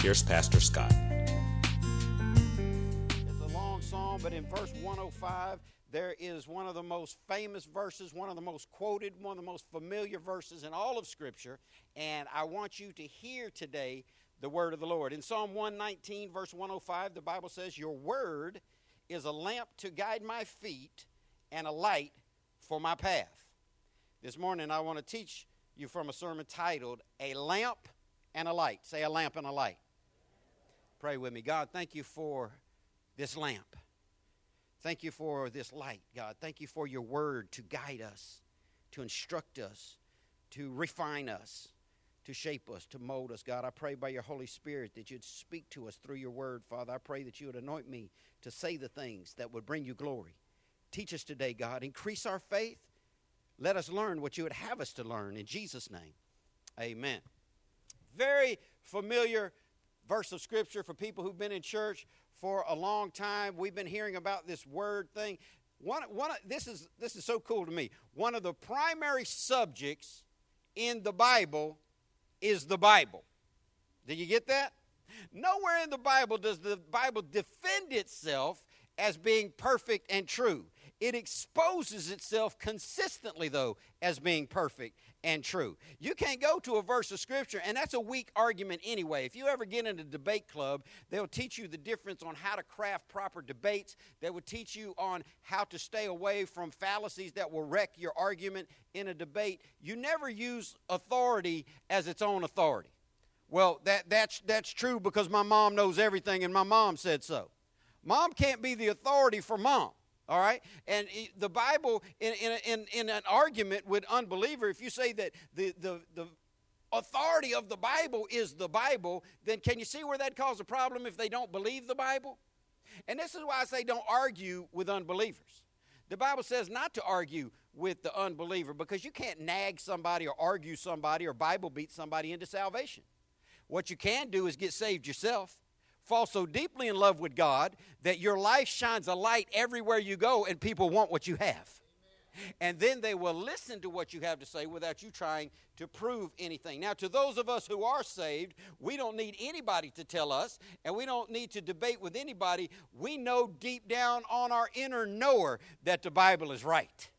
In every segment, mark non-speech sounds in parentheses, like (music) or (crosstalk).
here's Pastor Scott. It's a long song, but in verse 105, there is one of the most famous verses, one of the most quoted, one of the most familiar verses in all of Scripture. And I want you to hear today the word of the Lord. In Psalm 119, verse 105, the Bible says, Your word is a lamp to guide my feet and a light for my path. This morning, I want to teach you from a sermon titled, A Lamp and a Light. Say, A Lamp and a Light. Pray with me. God, thank you for this lamp. Thank you for this light, God. Thank you for your word to guide us, to instruct us, to refine us, to shape us, to mold us, God. I pray by your Holy Spirit that you'd speak to us through your word, Father. I pray that you would anoint me to say the things that would bring you glory. Teach us today, God. Increase our faith. Let us learn what you would have us to learn. In Jesus' name, amen. Very familiar verse of scripture for people who've been in church for a long time. We've been hearing about this word thing. One, one, this is this is so cool to me. One of the primary subjects in the Bible is the Bible. Did you get that? Nowhere in the Bible does the Bible defend itself as being perfect and true. It exposes itself consistently, though, as being perfect and true. You can't go to a verse of Scripture, and that's a weak argument anyway. If you ever get in a debate club, they'll teach you the difference on how to craft proper debates. They will teach you on how to stay away from fallacies that will wreck your argument in a debate. You never use authority as its own authority. Well, that, that's, that's true because my mom knows everything and my mom said so. Mom can't be the authority for mom. All right? And the Bible, in, in, in, in an argument with unbeliever, if you say that the, the, the authority of the Bible is the Bible, then can you see where that causes a problem if they don't believe the Bible? And this is why I say don't argue with unbelievers. The Bible says not to argue with the unbeliever because you can't nag somebody or argue somebody or Bible beat somebody into salvation. What you can do is get saved yourself, fall so deeply in love with God that your life shines a light everywhere you go and people want what you have. And then they will listen to what you have to say without you trying to prove anything. Now, to those of us who are saved, we don't need anybody to tell us, and we don't need to debate with anybody. We know deep down on our inner knower that the Bible is right,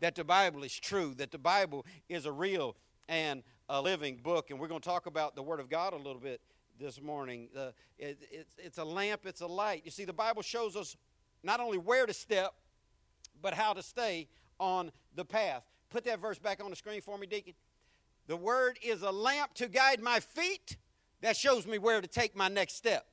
that the Bible is true, that the Bible is a real and a living book. And we're going to talk about the Word of God a little bit this morning. Uh, it, it's, it's a lamp, it's a light. You see, the Bible shows us not only where to step, but how to stay on the path. Put that verse back on the screen for me, Deacon. The word is a lamp to guide my feet. That shows me where to take my next step.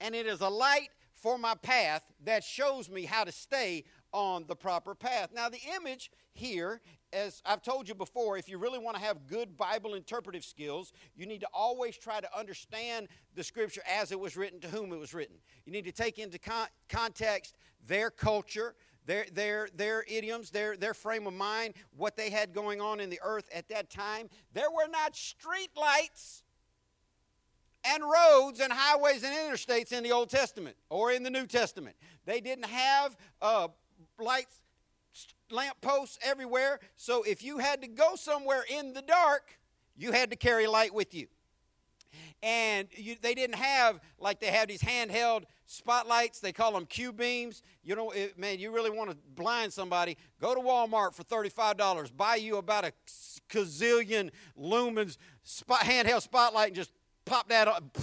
And it is a light for my path that shows me how to stay on the proper path. Now, the image here, as I've told you before, if you really want to have good Bible interpretive skills, you need to always try to understand the scripture as it was written, to whom it was written. You need to take into con- context their culture, their, their, their idioms, their, their frame of mind, what they had going on in the earth at that time. There were not street lights and roads and highways and interstates in the Old Testament or in the New Testament. They didn't have uh, lights, lamp posts everywhere. So if you had to go somewhere in the dark, you had to carry light with you. And you, they didn't have like they have these handheld spotlights. They call them Q beams. You know, it, man, you really want to blind somebody? Go to Walmart for thirty-five dollars. Buy you about a gazillion lumens spot, handheld spotlight and just pop that up.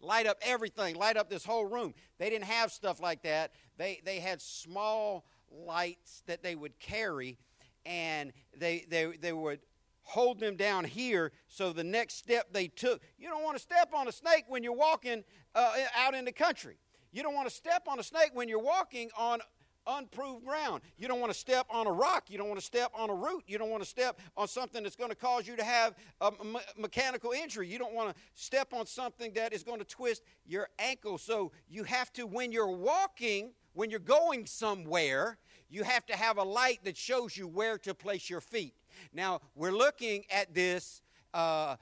Light up everything. Light up this whole room. They didn't have stuff like that. They they had small lights that they would carry, and they they they would hold them down here so the next step they took you don't want to step on a snake when you're walking uh, out in the country you don't want to step on a snake when you're walking on unproved ground. You don't want to step on a rock. You don't want to step on a root. You don't want to step on something that's going to cause you to have a me- mechanical injury. You don't want to step on something that is going to twist your ankle. So you have to, when you're walking, when you're going somewhere, you have to have a light that shows you where to place your feet. Now, we're looking at this. Uh,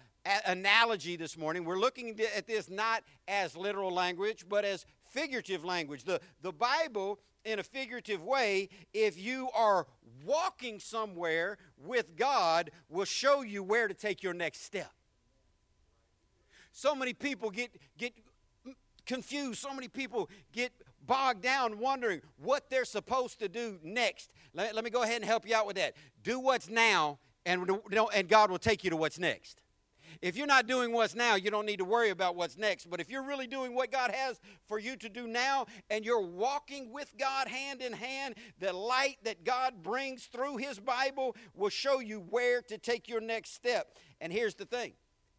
analogy this morning. We're looking at this not as literal language, but as figurative language. The, the Bible, in a figurative way, if you are walking somewhere with God, will show you where to take your next step. So many people get, get confused. So many people get bogged down wondering what they're supposed to do next. Let, let me go ahead and help you out with that. Do what's now, and, and God will take you to what's next. If you're not doing what's now, you don't need to worry about what's next. But if you're really doing what God has for you to do now and you're walking with God hand in hand, the light that God brings through His Bible will show you where to take your next step. And here's the thing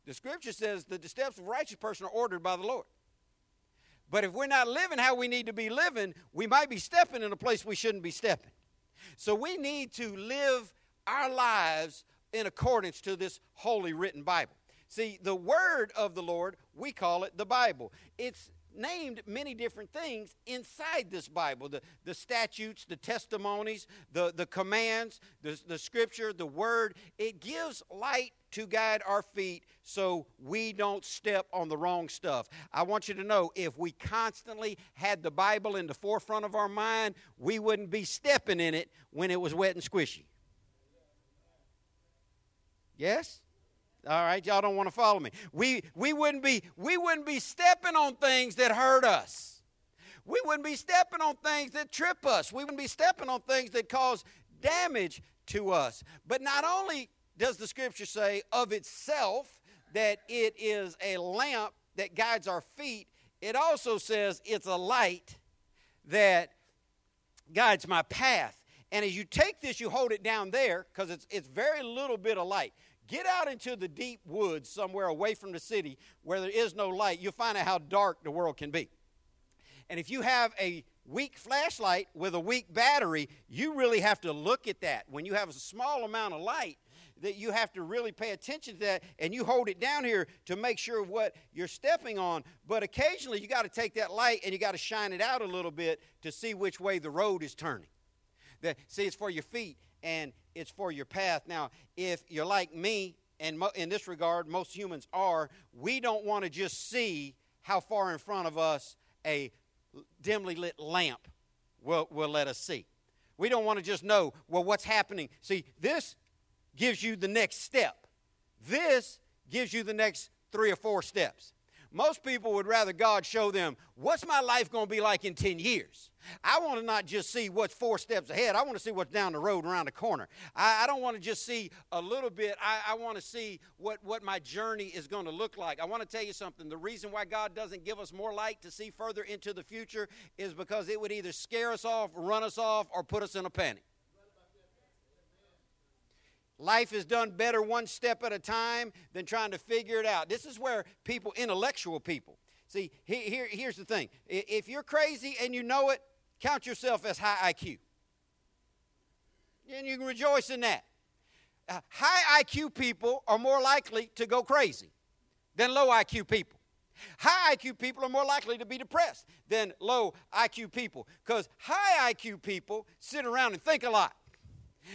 the scripture says that the steps of a righteous person are ordered by the Lord. But if we're not living how we need to be living, we might be stepping in a place we shouldn't be stepping. So we need to live our lives in accordance to this holy written Bible. See, the word of the Lord, we call it the Bible. It's named many different things inside this Bible the, the statutes, the testimonies, the, the commands, the, the scripture, the word. It gives light to guide our feet so we don't step on the wrong stuff. I want you to know if we constantly had the Bible in the forefront of our mind, we wouldn't be stepping in it when it was wet and squishy. Yes? All right, y'all don't want to follow me. We we wouldn't be we wouldn't be stepping on things that hurt us. We wouldn't be stepping on things that trip us. We wouldn't be stepping on things that cause damage to us. But not only does the scripture say of itself that it is a lamp that guides our feet, it also says it's a light that guides my path. And as you take this, you hold it down there because it's, it's very little bit of light. Get out into the deep woods somewhere away from the city where there is no light. You'll find out how dark the world can be. And if you have a weak flashlight with a weak battery, you really have to look at that. When you have a small amount of light, that you have to really pay attention to that and you hold it down here to make sure what you're stepping on. But occasionally you got to take that light and you got to shine it out a little bit to see which way the road is turning. That, see, it's for your feet and it's for your path. Now, if you're like me, and mo- in this regard, most humans are, we don't want to just see how far in front of us a dimly lit lamp will, will let us see. We don't want to just know, well, what's happening. See, this gives you the next step. This gives you the next three or four steps. Most people would rather God show them, what's my life going to be like in 10 years? I want to not just see what's four steps ahead. I want to see what's down the road around the corner. I, I don't want to just see a little bit. I, I want to see what, what my journey is going to look like. I want to tell you something. The reason why God doesn't give us more light to see further into the future is because it would either scare us off, run us off, or put us in a panic. Life is done better one step at a time than trying to figure it out. This is where people, intellectual people, see, here, here's the thing. If you're crazy and you know it, count yourself as high IQ. And you can rejoice in that. Uh, high IQ people are more likely to go crazy than low IQ people. High IQ people are more likely to be depressed than low IQ people because high IQ people sit around and think a lot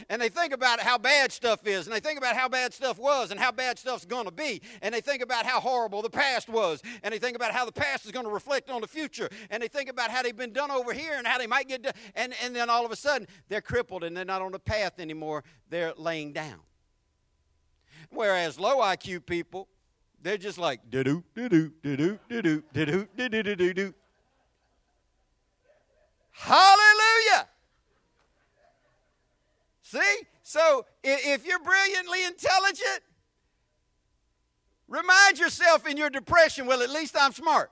and they think about how bad stuff is, and they think about how bad stuff was, and how bad stuff's going to be, and they think about how horrible the past was, and they think about how the past is going to reflect on the future, and they think about how they've been done over here and how they might get done, and, and then all of a sudden they're crippled and they're not on the path anymore, they're laying down. Whereas low IQ people, they're just like, do do do do do do do do do do do do do. Hallelujah! See? So if you're brilliantly intelligent, remind yourself in your depression, well, at least I'm smart.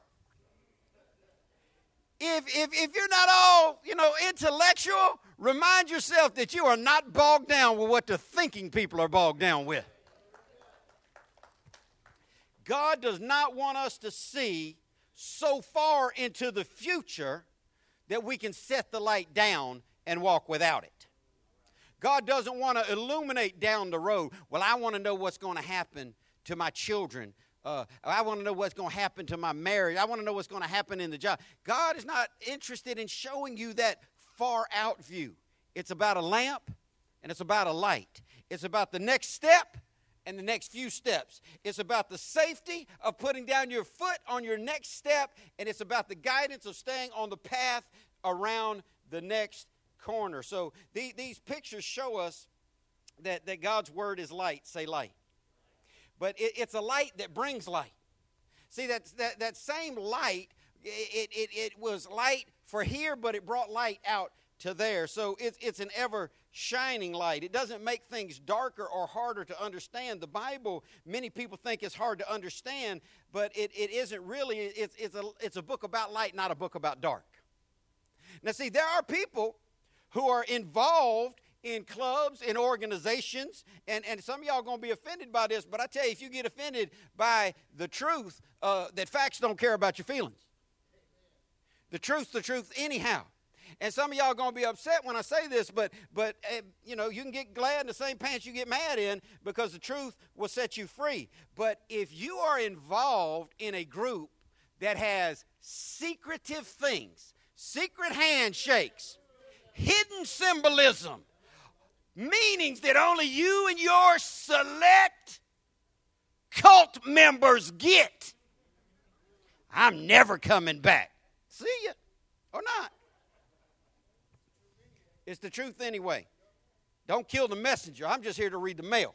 If, if, if you're not all, you know, intellectual, remind yourself that you are not bogged down with what the thinking people are bogged down with. God does not want us to see so far into the future that we can set the light down and walk without it. God doesn't want to illuminate down the road. Well, I want to know what's going to happen to my children. Uh, I want to know what's going to happen to my marriage. I want to know what's going to happen in the job. God is not interested in showing you that far out view. It's about a lamp and it's about a light. It's about the next step and the next few steps. It's about the safety of putting down your foot on your next step, and it's about the guidance of staying on the path around the next corner. So the, these pictures show us that, that God's word is light. Say light. But it, it's a light that brings light. See, that, that, that same light, it, it, it was light for here, but it brought light out to there. So it's, it's an ever shining light. It doesn't make things darker or harder to understand. The Bible, many people think is hard to understand, but it, it isn't really. It's, it's, a, it's a book about light, not a book about dark. Now, see, there are people who are involved in clubs and organizations, and, and some of y'all going to be offended by this, but I tell you, if you get offended by the truth, uh, that facts don't care about your feelings. The truth's the truth, anyhow. And some of y'all are going to be upset when I say this, but but uh, you know you can get glad in the same pants you get mad in because the truth will set you free. But if you are involved in a group that has secretive things, secret handshakes, hidden symbolism, meanings that only you and your select cult members get, I'm never coming back. See ya or not. It's the truth anyway. Don't kill the messenger. I'm just here to read the mail.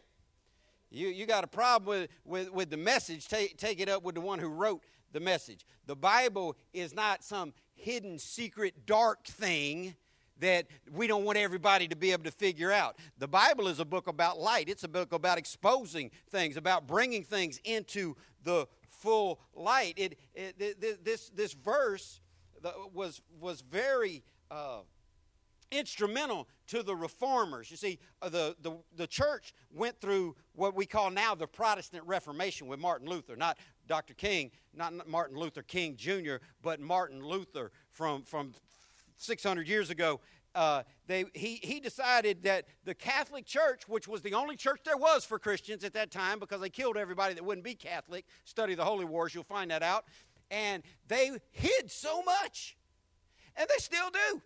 You, you got a problem with, with, with the message, take, take it up with the one who wrote the message. The Bible is not some hidden, secret, dark thing that we don't want everybody to be able to figure out. The Bible is a book about light, it's a book about exposing things, about bringing things into the full light. It, it this, this verse was, was very. Uh, instrumental to the reformers. You see, uh, the, the, the church went through what we call now the Protestant Reformation with Martin Luther, not Dr. King, not Martin Luther King Jr., but Martin Luther from, from 600 years ago. Uh, they, he, he decided that the Catholic Church, which was the only church there was for Christians at that time because they killed everybody that wouldn't be Catholic, study the Holy Wars, you'll find that out, and they hid so much. And they still do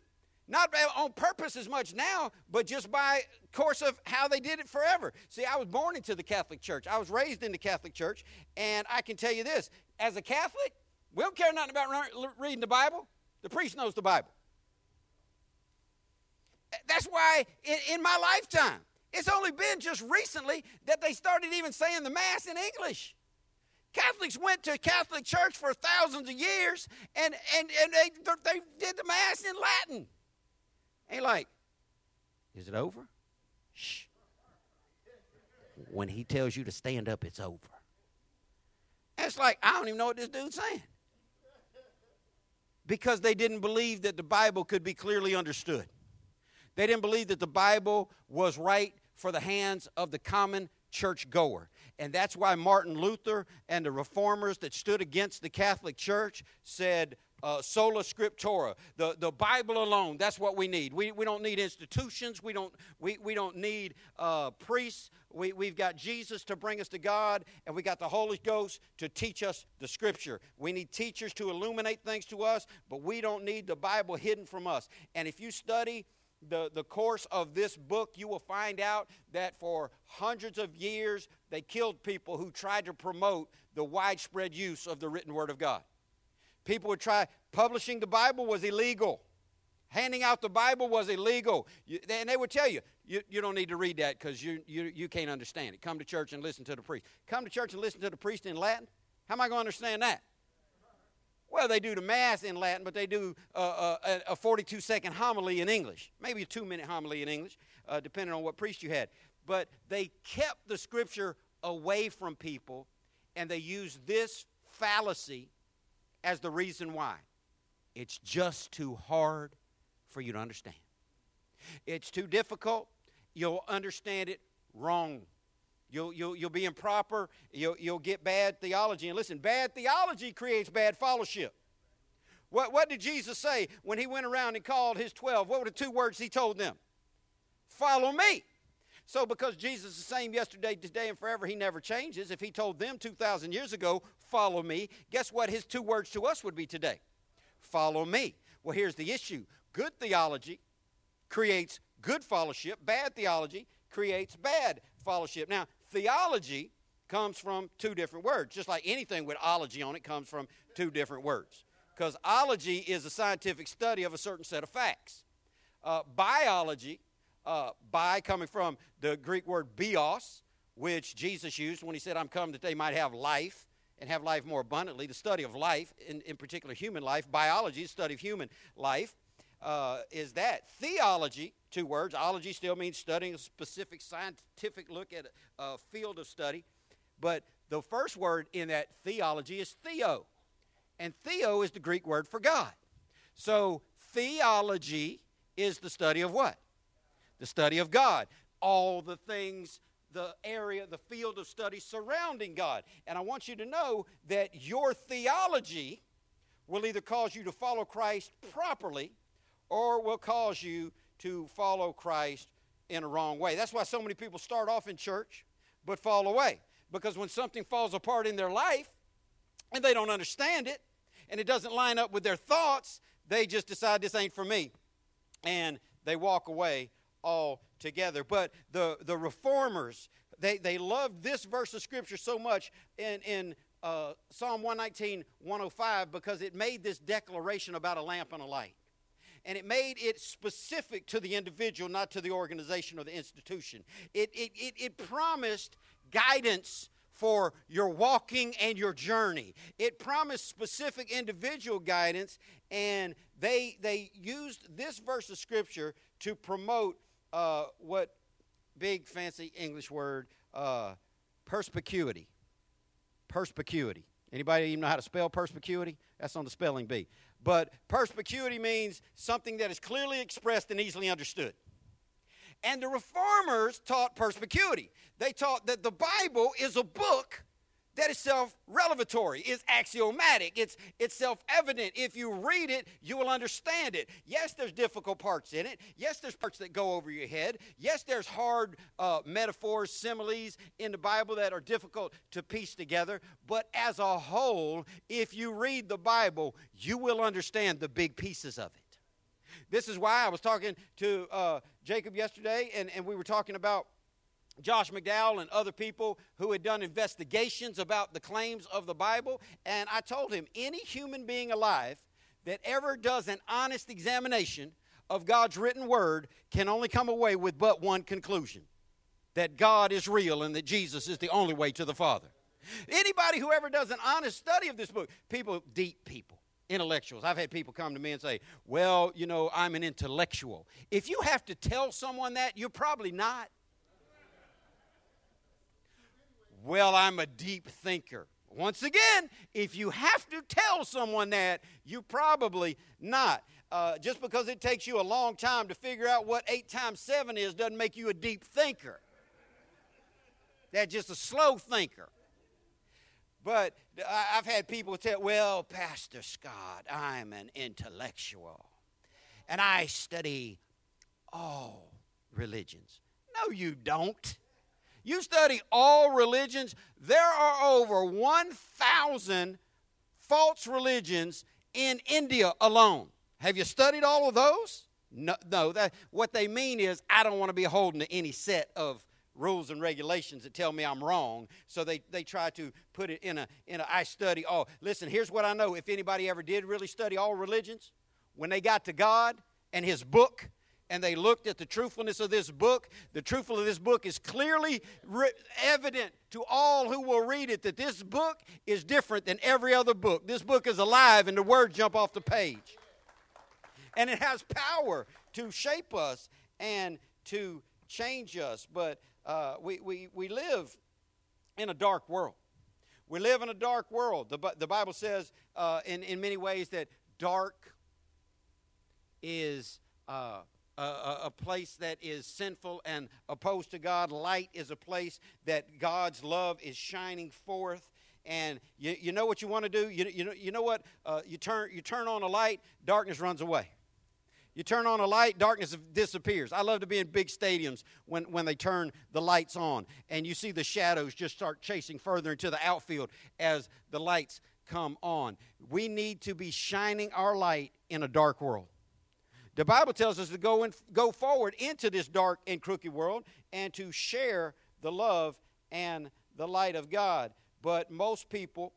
not on purpose as much now, but just by course of how they did it forever. See, I was born into the Catholic Church. I was raised in the Catholic Church, and I can tell you this: as a Catholic, we don't care nothing about reading the Bible. The priest knows the Bible. That's why in, in my lifetime, it's only been just recently that they started even saying the Mass in English. Catholics went to Catholic church for thousands of years, and, and, and they, they did the Mass in Latin. Ain't like, is it over? Shh. When he tells you to stand up, it's over. It's like, I don't even know what this dude's saying. Because they didn't believe that the Bible could be clearly understood. They didn't believe that the Bible was right for the hands of the common church goer. And that's why Martin Luther and the reformers that stood against the Catholic Church said, uh, sola scriptura, the, the Bible alone. That's what we need. We, we don't need institutions. We don't, we, we don't need uh, priests. We, we've got Jesus to bring us to God, and we got the Holy Ghost to teach us the Scripture. We need teachers to illuminate things to us, but we don't need the Bible hidden from us. And if you study the, the course of this book, you will find out that for hundreds of years, they killed people who tried to promote the widespread use of the written Word of God. People would try, publishing the Bible was illegal. Handing out the Bible was illegal. You, and they would tell you, you, you don't need to read that because you, you, you can't understand it. Come to church and listen to the priest. Come to church and listen to the priest in Latin? How am I going to understand that? Well, they do the Mass in Latin, but they do uh, uh, a 42 second homily in English, maybe a two minute homily in English, uh, depending on what priest you had. But they kept the scripture away from people, and they used this fallacy as the reason why. It's just too hard for you to understand. It's too difficult. You'll understand it wrong. You'll, you'll, you'll be improper. You'll, you'll get bad theology. And listen, bad theology creates bad fellowship. What, what did Jesus say when he went around and called his 12? What were the two words he told them? Follow me. So, because Jesus is the same yesterday, today, and forever, he never changes. If he told them 2,000 years ago, follow me, guess what his two words to us would be today? Follow me. Well, here's the issue good theology creates good fellowship, bad theology creates bad fellowship. Now, theology comes from two different words, just like anything with ology on it comes from two different words. Because ology is a scientific study of a certain set of facts. Uh, biology, uh, coming from the Greek word bios, which Jesus used when he said, I'm come that they might have life and have life more abundantly. The study of life, in, in particular human life, biology, the study of human life, uh, is that. Theology, two words, ology still means studying a specific scientific look at a, a field of study. But the first word in that theology is theo. And theo is the Greek word for God. So theology is the study of what? The study of God. All the things, the area, the field of study surrounding God. And I want you to know that your theology will either cause you to follow Christ properly or will cause you to follow Christ in a wrong way. That's why so many people start off in church but fall away. Because when something falls apart in their life and they don't understand it and it doesn't line up with their thoughts, they just decide this ain't for me. And they walk away altogether. But the, the reformers, they, they loved this verse of Scripture so much in, in uh, Psalm 119, 105, because it made this declaration about a lamp and a light. And it made it specific to the individual, not to the organization or the institution. It, it, it, it promised guidance for your walking and your journey. It promised specific individual guidance, and they, they used this verse of Scripture to promote uh, what big fancy English word, uh, perspicuity. Perspicuity. Anybody even know how to spell perspicuity? That's on the spelling bee. But perspicuity means something that is clearly expressed and easily understood. And the reformers taught perspicuity. They taught that the Bible is a book that is self-revelatory, it's axiomatic, it's, it's self-evident. If you read it, you will understand it. Yes, there's difficult parts in it. Yes, there's parts that go over your head. Yes, there's hard uh, metaphors, similes in the Bible that are difficult to piece together. But as a whole, if you read the Bible, you will understand the big pieces of it. This is why I was talking to uh, Jacob yesterday, and, and we were talking about Josh McDowell and other people who had done investigations about the claims of the Bible. And I told him any human being alive that ever does an honest examination of God's written word can only come away with but one conclusion that God is real and that Jesus is the only way to the Father. Anybody who ever does an honest study of this book, people, deep people, intellectuals. I've had people come to me and say, Well, you know, I'm an intellectual. If you have to tell someone that, you're probably not. Well, I'm a deep thinker. Once again, if you have to tell someone that, you probably not. Uh, just because it takes you a long time to figure out what 8 times 7 is doesn't make you a deep thinker. That's just a slow thinker. But I've had people tell, well, Pastor Scott, I'm an intellectual and I study all religions. No, you don't. You study all religions, there are over 1,000 false religions in India alone. Have you studied all of those? No, no that, what they mean is I don't want to be holding to any set of rules and regulations that tell me I'm wrong. So they, they try to put it in a, in a I study all. Listen, here's what I know. If anybody ever did really study all religions, when they got to God and His book, and they looked at the truthfulness of this book, the truthfulness of this book is clearly re- evident to all who will read it that this book is different than every other book. This book is alive and the words jump off the page. And it has power to shape us and to change us. But uh, we, we, we live in a dark world. We live in a dark world. The, the Bible says uh, in, in many ways that dark is uh, a, a, place that is sinful and opposed to God. Light is a place that God's love is shining forth. and you, you know what you want to do. You, you know you know what uh, you turn you turn on a light, darkness runs away. You turn on a light, darkness disappears. I love to be in big stadiums when, when they turn the lights on and you see the shadows just start chasing further into the outfield as the lights come on. We need to be shining our light in a dark world. The Bible tells us to go and go forward into this dark and crooked world and to share the love and the light of God. But most people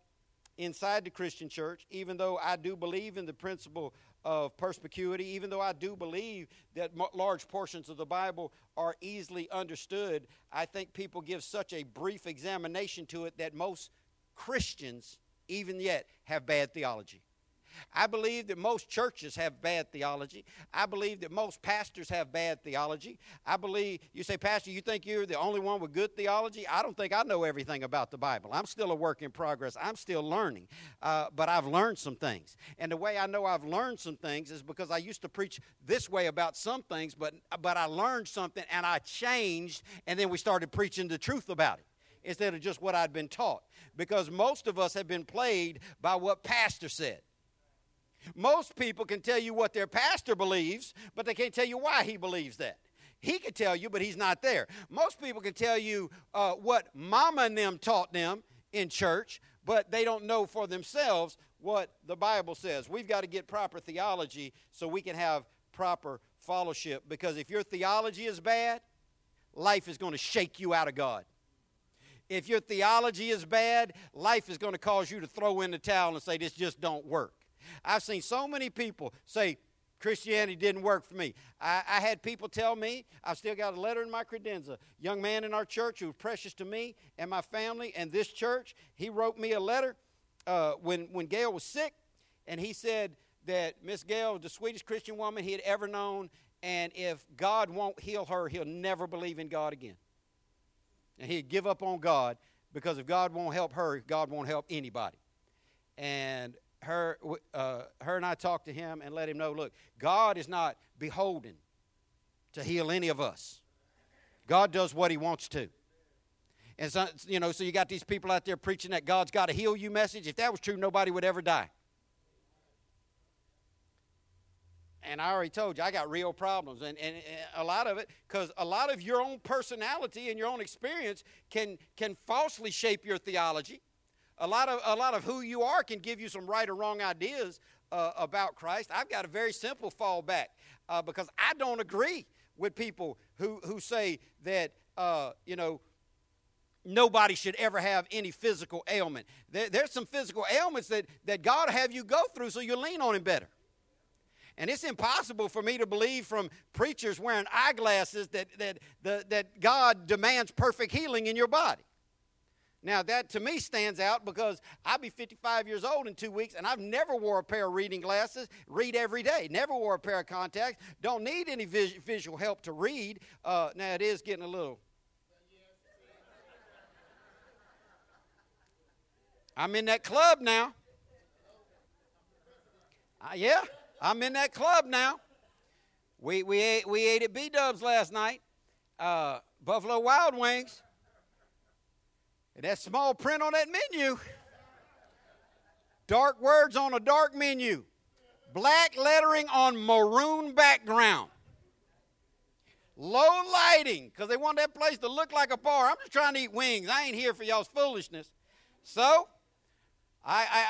inside the Christian church, even though I do believe in the principle of perspicuity, even though I do believe that large portions of the Bible are easily understood, I think people give such a brief examination to it that most Christians, even yet, have bad theology. I believe that most churches have bad theology. I believe that most pastors have bad theology. I believe, you say, Pastor, you think you're the only one with good theology? I don't think I know everything about the Bible. I'm still a work in progress. I'm still learning. Uh, but I've learned some things. And the way I know I've learned some things is because I used to preach this way about some things, but, but I learned something and I changed, and then we started preaching the truth about it instead of just what I'd been taught. Because most of us have been played by what pastor said. Most people can tell you what their pastor believes, but they can't tell you why he believes that. He can tell you, but he's not there. Most people can tell you uh, what mama and them taught them in church, but they don't know for themselves what the Bible says. We've got to get proper theology so we can have proper fellowship because if your theology is bad, life is going to shake you out of God. If your theology is bad, life is going to cause you to throw in the towel and say, This just don't work. I've seen so many people say, Christianity didn't work for me. I, I, had people tell me, I've still got a letter in my credenza. Young man in our church who was precious to me and my family and this church, he wrote me a letter uh, when, when Gail was sick, and he said that Miss Gail was the sweetest Christian woman he had ever known, and if God won't heal her, he'll never believe in God again. And he'd give up on God because if God won't help her, God won't help anybody. And her, uh, her and I talked to him and let him know look, God is not beholden to heal any of us. God does what he wants to. And so, you know, so you got these people out there preaching that God's got to heal you message. If that was true, nobody would ever die. And I already told you, I got real problems. And, and, and a lot of it, because a lot of your own personality and your own experience can, can falsely shape your theology a lot of a lot of who you are can give you some right or wrong ideas uh, about Christ. I've got a very simple fallback uh, because I don't agree with people who who say that uh, you know nobody should ever have any physical ailment. There, there's some physical ailments that that God have you go through so you lean on Him better. And it's impossible for me to believe from preachers wearing eyeglasses that, that, that, that God demands perfect healing in your body. Now, that to me stands out because I'll be 55 years old in two weeks and I've never wore a pair of reading glasses, read every day, never wore a pair of contacts, don't need any vis- visual help to read. Uh, now, it is getting a little. I'm in that club now. Uh, yeah, I'm in that club now. We, we, ate, we ate at B Dubs last night, uh, Buffalo Wild Wings. And that small print on that menu, dark words on a dark menu, black lettering on maroon background, low lighting, because they want that place to look like a bar. I'm just trying to eat wings. I ain't here for y'all's foolishness. So, I, I,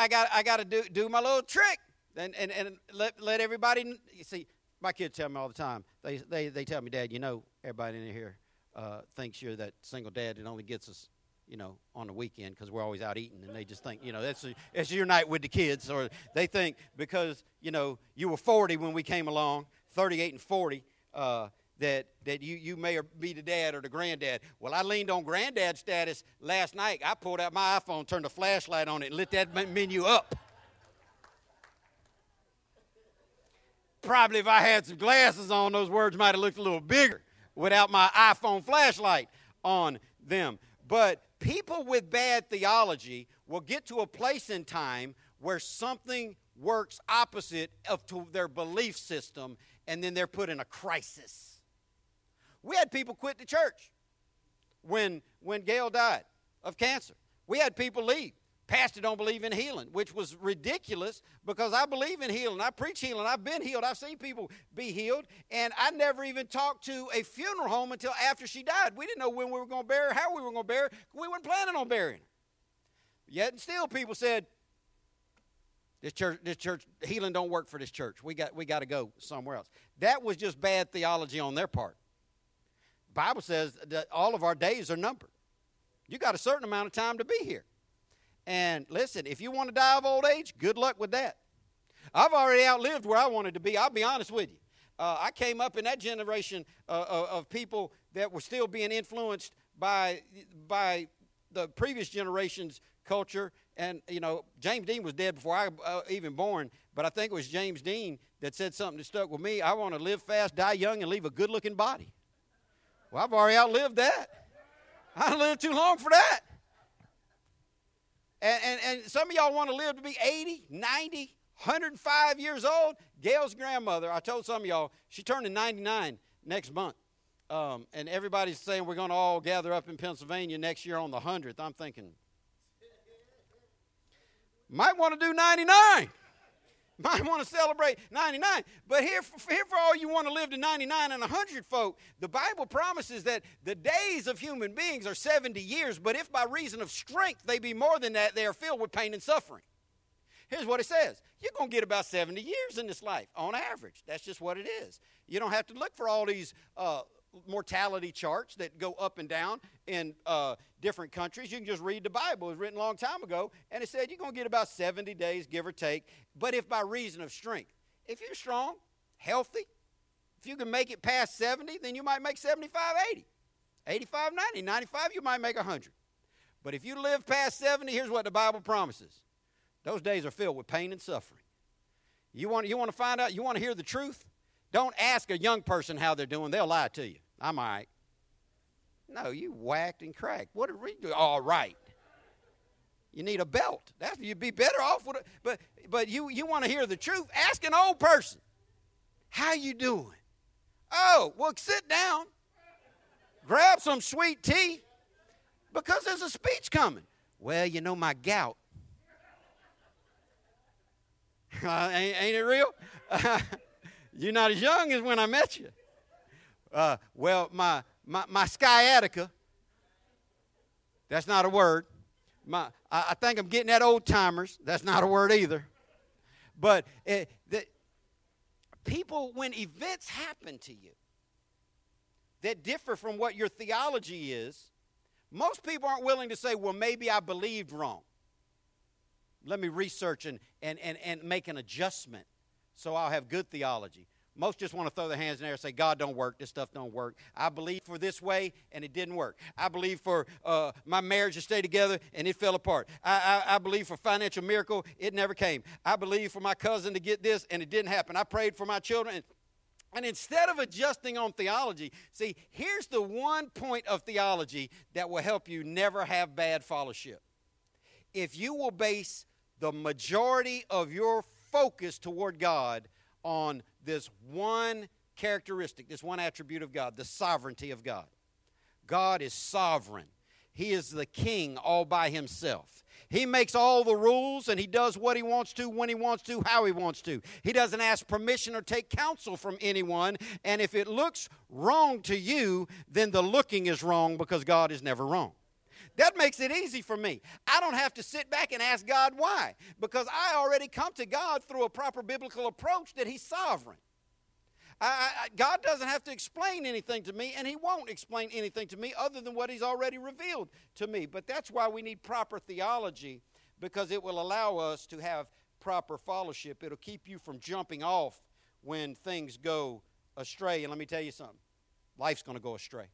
I, I got, I got to do, do my little trick and, and, and let, let everybody, you see, my kids tell me all the time, they, they, they tell me, Dad, you know, everybody in here uh, thinks you're that single dad that only gets us you know, on the weekend because we're always out eating, and they just think, you know, that's it's your night with the kids, or they think because you know you were 40 when we came along, 38 and 40, uh, that that you you may be the dad or the granddad. Well, I leaned on granddad status last night. I pulled out my iPhone, turned the flashlight on it, and lit that menu up. Probably if I had some glasses on, those words might have looked a little bigger without my iPhone flashlight on them. But people with bad theology will get to a place in time where something works opposite of to their belief system and then they're put in a crisis. We had people quit the church when when Gail died of cancer. We had people leave. Pastor don't believe in healing, which was ridiculous because I believe in healing. I preach healing. I've been healed. I've seen people be healed. And I never even talked to a funeral home until after she died. We didn't know when we were going to bury her, how we were going to bury her. We weren't planning on burying her. Yet and still people said, this church, this church, healing don't work for this church. We got, we got to go somewhere else. That was just bad theology on their part. Bible says that all of our days are numbered. You got a certain amount of time to be here. And listen, if you want to die of old age, good luck with that. I've already outlived where I wanted to be. I'll be honest with you. Uh, I came up in that generation uh, of, of people that were still being influenced by by the previous generation's culture. And you know, James Dean was dead before I uh, even born, but I think it was James Dean that said something that stuck with me. I want to live fast, die young, and leave a good-looking body. Well, I've already outlived that. I lived too long for that. And, and, and some of y'all want to live to be 80, 90, 105 years old. Gail's grandmother, I told some of y'all, she turned to 99 next month. Um, and everybody's saying we're going to all gather up in Pennsylvania next year on the 100th. I'm thinking, might want to do 99. (laughs) Might want to celebrate 99. But here for, here for all you want to live to 99 and 100 folk, the Bible promises that the days of human beings are 70 years, but if by reason of strength they be more than that, they are filled with pain and suffering. Here's what it says You're going to get about 70 years in this life on average. That's just what it is. You don't have to look for all these uh, mortality charts that go up and down in uh, different countries. You can just read the Bible. It was written a long time ago, and it said you're going to get about 70 days, give or take, but if by reason of strength. If you're strong, healthy, if you can make it past 70, then you might make 75, 80. 85, 90, 95, you might make 100. But if you live past 70, here's what the Bible promises those days are filled with pain and suffering. You want, you want to find out, you want to hear the truth? Don't ask a young person how they're doing, they'll lie to you. I'm all right. No, you whacked and cracked. What did we do? All right. You need a belt. That's you'd be better off with it. But but you you want to hear the truth? Ask an old person. How you doing? Oh, well, sit down. Grab some sweet tea. Because there's a speech coming. Well, you know my gout. (laughs) Uh, ain't, ain't, it real? (laughs) You're not as young as when I met you. Uh, well, my, my, my sciatica, that's not a word. My, I, I think I'm getting at old timers. That's not a word either. But uh, the, people, when events happen to you that differ from what your theology is, most people aren't willing to say, well, maybe I believed wrong let me research and, and, and, and make an adjustment so I'll have good theology. Most just want to throw their hands in the air and say, God don't work, this stuff don't work. I believe for this way, and it didn't work. I believe for uh, my marriage to stay together, and it fell apart. I, I, I believe for financial miracle, it never came. I believe for my cousin to get this, and it didn't happen. I prayed for my children, and, and instead of adjusting on theology, see, here's the one point of theology that will help you never have bad fellowship. If you will base the majority of your focus toward God on this one characteristic, this one attribute of God, the sovereignty of God. God is sovereign. He is the king all by himself. He makes all the rules and he does what he wants to, when he wants to, how he wants to. He doesn't ask permission or take counsel from anyone. And if it looks wrong to you, then the looking is wrong because God is never wrong. That makes it easy for me. I don't have to sit back and ask God why, because I already come to God through a proper biblical approach that He's sovereign. I, I, God doesn't have to explain anything to me, and He won't explain anything to me other than what He's already revealed to me. But that's why we need proper theology, because it will allow us to have proper fellowship. It'll keep you from jumping off when things go astray. And let me tell you something life's going to go astray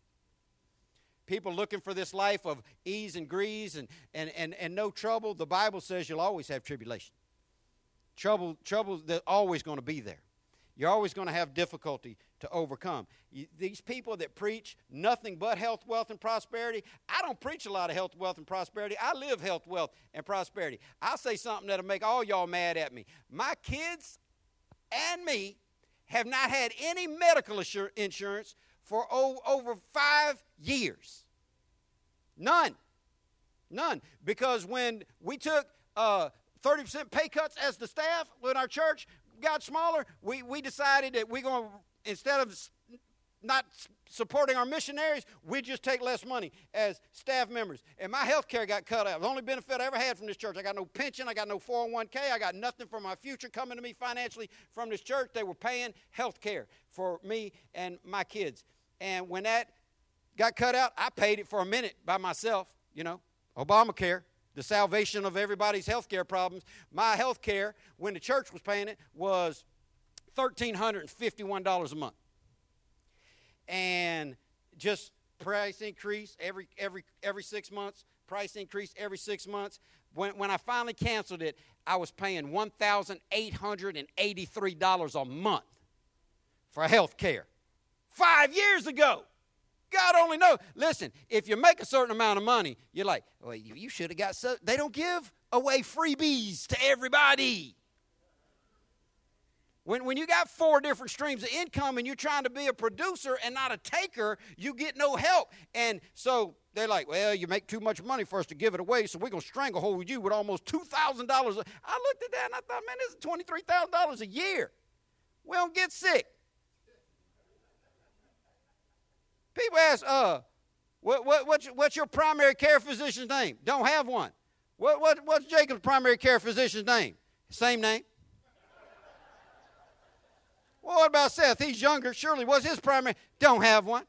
people looking for this life of ease and grease and, and, and, and no trouble, the Bible says you'll always have tribulation. Trouble, trouble that's always going to be there. You're always going to have difficulty to overcome. You, these people that preach nothing but health, wealth, and prosperity, I don't preach a lot of health, wealth, and prosperity. I live health, wealth, and prosperity. I'll say something that'll make all y'all mad at me. My kids and me have not had any medical insurance for over five years. None. None. Because when we took uh, 30% pay cuts as the staff when our church got smaller, we, we decided that we're going to, instead of not supporting our missionaries, we just take less money as staff members. And my health care got cut out. The only benefit I ever had from this church. I got no pension, I got no 401k, I got nothing for my future coming to me financially from this church. They were paying health care for me and my kids. And when that got cut out, I paid it for a minute by myself, you know, Obamacare, the salvation of everybody's health care problems. My health care, when the church was paying it, was $1,351 a month. And just price increase every, every, every six months, price increase every six months. When, when I finally canceled it, I was paying $1,883 a month for health care. Five years ago. God only knows. Listen, if you make a certain amount of money, you're like, well, you, should have got so. They don't give away freebies to everybody. When, when you got four different streams of income and you're trying to be a producer and not a taker, you get no help. And so they're like, well, you make too much money for us to give it away, so we're going to stranglehold you with almost $2,000. I looked at that and I thought, man, this is $23,000 a year. We don't get sick. People ask, uh, what, what, what's, what's your primary care physician's name? Don't have one. What, what, what's Jacob's primary care physician's name? Same name. Well, what about Seth? He's younger. Surely, what's his primary? Don't have one.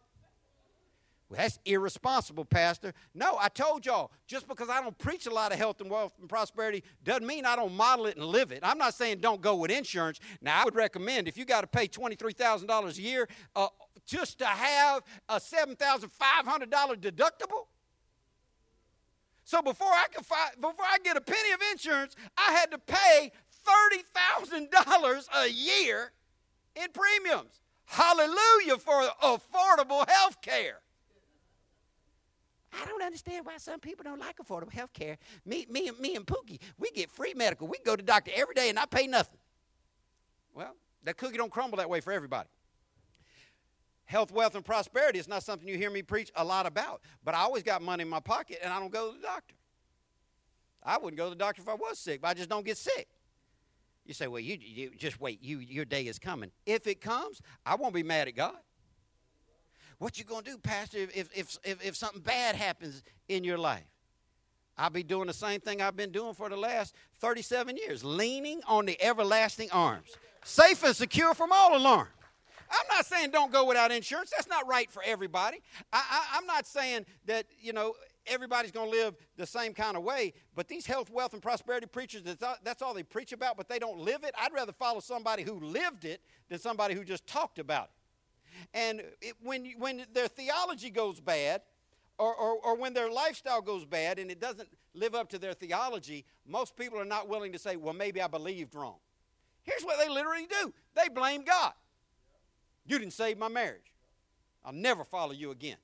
Well, that's irresponsible, Pastor. No, I told y'all, just because I don't preach a lot of health and wealth and prosperity doesn't mean I don't model it and live it. I'm not saying don't go with insurance. Now, I would recommend if you got to pay $23,000 a year uh, just to have a $7,500 deductible. So before I could fi- before I get a penny of insurance, I had to pay $30,000 a year in premiums. Hallelujah for affordable health care. I don't understand why some people don't like affordable health care. Me, me, and me and Pookie, we get free medical. We go to the doctor every day and I pay nothing. Well, that cookie don't crumble that way for everybody. Health, wealth, and prosperity is not something you hear me preach a lot about. But I always got money in my pocket and I don't go to the doctor. I wouldn't go to the doctor if I was sick, but I just don't get sick. You say, well, you, you just wait. You, your day is coming. If it comes, I won't be mad at God. What you gonna do, Pastor, if, if, if, if something bad happens in your life? I'll be doing the same thing I've been doing for the last 37 years, leaning on the everlasting arms, safe and secure from all alarm. I'm not saying don't go without insurance. That's not right for everybody. I, I'm not saying that, you know, everybody's going to live the same kind of way. But these health, wealth, and prosperity preachers, that's all, that's all they preach about, but they don't live it. I'd rather follow somebody who lived it than somebody who just talked about it. And it, when, when their theology goes bad, or, or, or when their lifestyle goes bad and it doesn't live up to their theology, most people are not willing to say, well, maybe I believed wrong. Here's what they literally do they blame God. You didn't save my marriage. I'll never follow you again.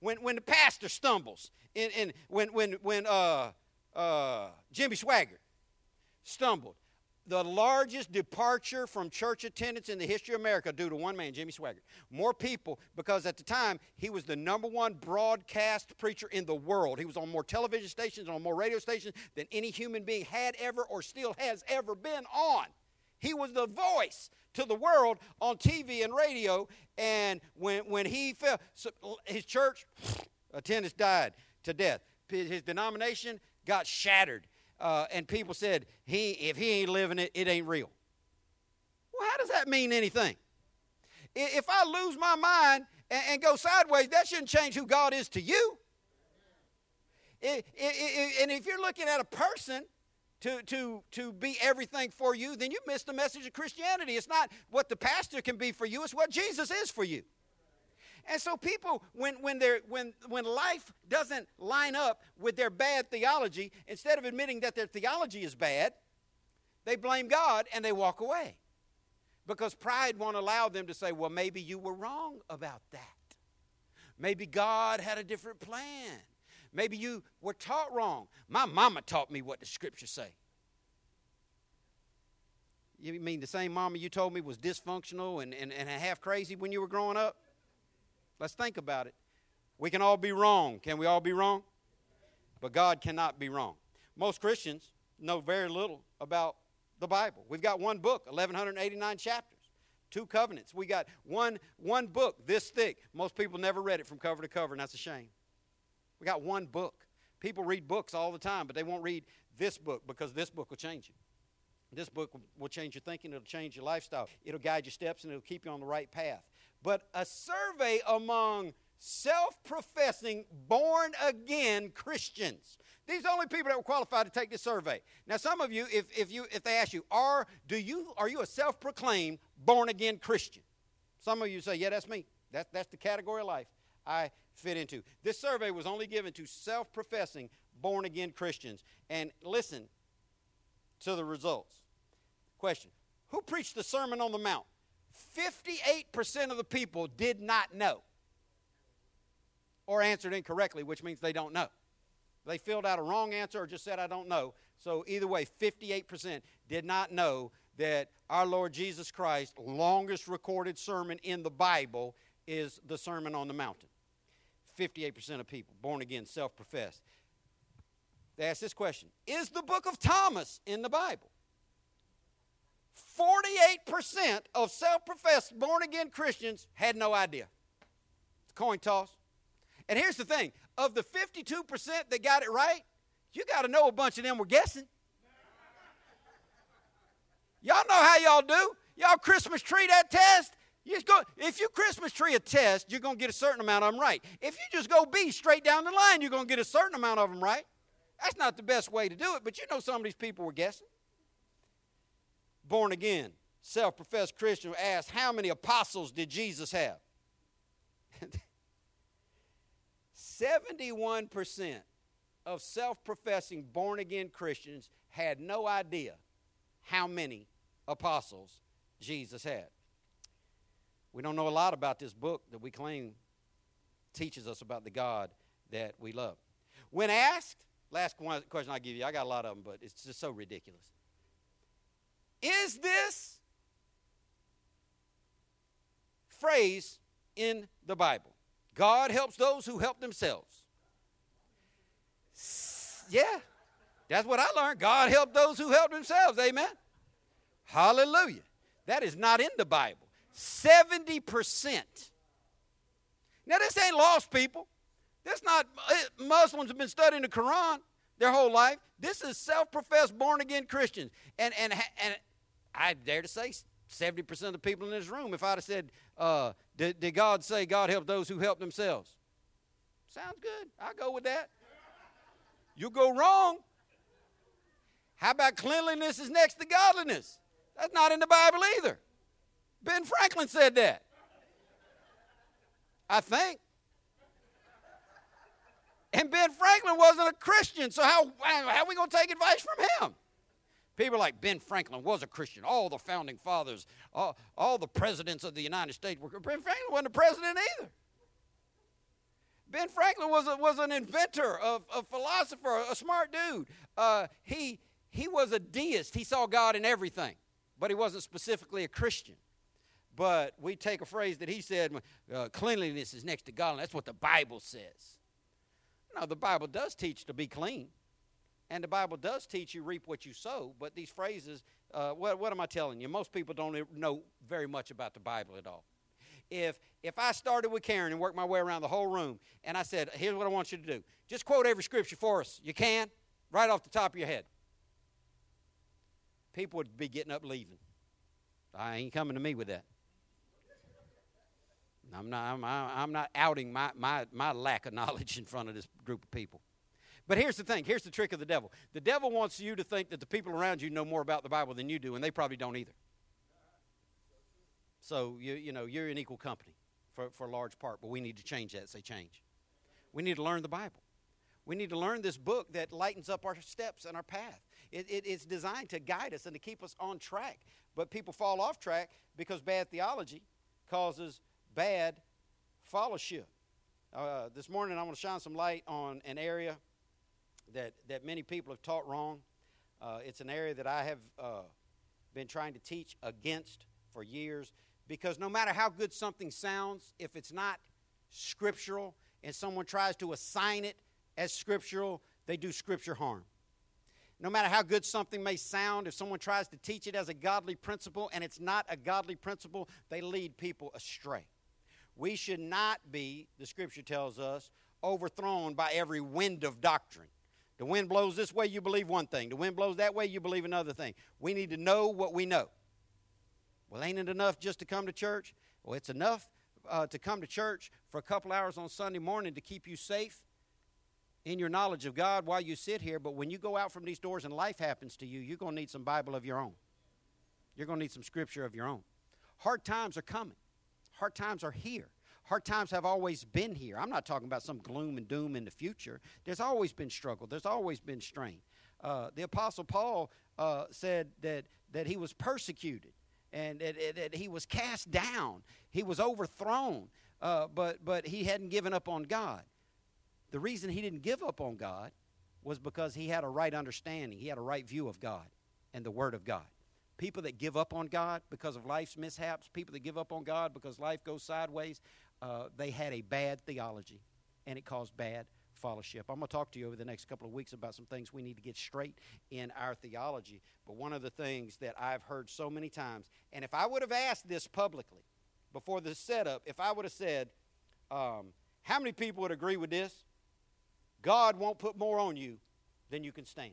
When, when the pastor stumbles, and, in, when, when, when uh, uh, Jimmy Swaggart stumbled, the largest departure from church attendance in the history of America due to one man, Jimmy Swaggart. More people, because at the time he was the number one broadcast preacher in the world. He was on more television stations, on more radio stations than any human being had ever or still has ever been on. He was the voice to the world on TV and radio. And when, when he fell, his church (sniffs) attendance died to death. His denomination got shattered. Uh, and people said, he, if he ain't living it, it ain't real. Well, how does that mean anything? If I lose my mind and, and go sideways, that shouldn't change who God is to you. I- I- I- and if you're looking at a person to, to, to be everything for you, then you missed the message of Christianity. It's not what the pastor can be for you, it's what Jesus is for you. And so people, when, when, they're, when, when life doesn't line up with their bad theology, instead of admitting that their theology is bad, they blame God and they walk away. Because pride won't allow them to say, well, maybe you were wrong about that. Maybe God had a different plan. Maybe you were taught wrong. My mama taught me what the scriptures say. You mean the same mama you told me was dysfunctional and, and, and half crazy when you were growing up? Let's think about it. We can all be wrong. Can we all be wrong? but God cannot be wrong. Most Christians know very little about the Bible. We've got one book, 1189 chapters, two covenants. We got one one book this thick. Most people never read it from cover to cover, and that's a shame. We got one book. People read books all the time, but they won't read this book because this book will change you. This book will change your thinking, it'll change your lifestyle, it'll guide your steps, and it'll keep you on the right path. But a survey among self professing, born again Christians. These are the only people that were qualified to take this survey. Now, some of you, if, if, you, if they ask you, are, do you, are you a self proclaimed born again Christian? Some of you say, yeah, that's me. That, that's the category of life I fit into. This survey was only given to self professing, born again Christians. And listen to the results. Question Who preached the Sermon on the Mount? 58% of the people did not know or answered incorrectly, which means they don't know. They filled out a wrong answer or just said, I don't know. So, either way, 58% did not know that our Lord Jesus Christ, longest recorded sermon in the Bible, is the Sermon on the Mountain. 58% of people, born again, self professed. They asked this question Is the book of Thomas in the Bible? 48% of self professed born again Christians had no idea. It's a coin toss. And here's the thing of the 52% that got it right, you got to know a bunch of them were guessing. Y'all know how y'all do. Y'all Christmas tree that test. You go, if you Christmas tree a test, you're going to get a certain amount of them right. If you just go B straight down the line, you're going to get a certain amount of them right. That's not the best way to do it, but you know some of these people were guessing. Born again, self professed Christian asked, How many apostles did Jesus have? (laughs) 71% of self professing born again Christians had no idea how many apostles Jesus had. We don't know a lot about this book that we claim teaches us about the God that we love. When asked, last question I give you, I got a lot of them, but it's just so ridiculous. Is this phrase in the Bible? God helps those who help themselves. Yeah, that's what I learned. God helped those who help themselves. Amen. Hallelujah. That is not in the Bible. 70%. Now, this ain't lost people. This not Muslims have been studying the Quran their whole life. This is self-professed born again Christians. And and and I dare to say 70% of the people in this room, if I'd have said, uh, did, did God say God help those who help themselves? Sounds good. I'll go with that. You'll go wrong. How about cleanliness is next to godliness? That's not in the Bible either. Ben Franklin said that. I think. And Ben Franklin wasn't a Christian, so how, how are we going to take advice from him? People like Ben Franklin was a Christian. All the founding fathers, all, all the presidents of the United States were. Ben Franklin wasn't a president either. Ben Franklin was, a, was an inventor, a, a philosopher, a smart dude. Uh, he, he was a deist. He saw God in everything, but he wasn't specifically a Christian. But we take a phrase that he said uh, cleanliness is next to godliness. That's what the Bible says. Now, the Bible does teach to be clean. And the Bible does teach you reap what you sow, but these phrases, uh, what, what am I telling you? Most people don't know very much about the Bible at all. If, if I started with Karen and worked my way around the whole room, and I said, here's what I want you to do just quote every scripture for us. You can, right off the top of your head. People would be getting up leaving. I ain't coming to me with that. I'm not, I'm, I'm not outing my, my, my lack of knowledge (laughs) in front of this group of people. But here's the thing here's the trick of the devil. The devil wants you to think that the people around you know more about the Bible than you do, and they probably don't either. So, you, you know, you're in equal company for, for a large part, but we need to change that. Say change. We need to learn the Bible. We need to learn this book that lightens up our steps and our path. It, it, it's designed to guide us and to keep us on track. But people fall off track because bad theology causes bad fellowship. Uh, this morning, I want to shine some light on an area that, that many people have taught wrong. Uh, it's an area that I have uh, been trying to teach against for years because no matter how good something sounds, if it's not scriptural and someone tries to assign it as scriptural, they do Scripture harm. No matter how good something may sound, if someone tries to teach it as a godly principle and it's not a godly principle, they lead people astray. We should not be, the Scripture tells us, overthrown by every wind of doctrine. The wind blows this way, you believe one thing. The wind blows that way, you believe another thing. We need to know what we know. Well, ain't it enough just to come to church? Well, it's enough uh, to come to church for a couple hours on Sunday morning to keep you safe in your knowledge of God while you sit here. But when you go out from these doors and life happens to you, you're going to need some Bible of your own. You're going to need some scripture of your own. Hard times are coming, hard times are here. Hard times have always been here. I'm not talking about some gloom and doom in the future. There's always been struggle, there's always been strain. Uh, the Apostle Paul uh, said that, that he was persecuted and that, that he was cast down, he was overthrown, uh, but, but he hadn't given up on God. The reason he didn't give up on God was because he had a right understanding, he had a right view of God and the Word of God. People that give up on God because of life's mishaps, people that give up on God because life goes sideways, uh, they had a bad theology and it caused bad fellowship. I'm going to talk to you over the next couple of weeks about some things we need to get straight in our theology. But one of the things that I've heard so many times, and if I would have asked this publicly before the setup, if I would have said, um, How many people would agree with this? God won't put more on you than you can stand.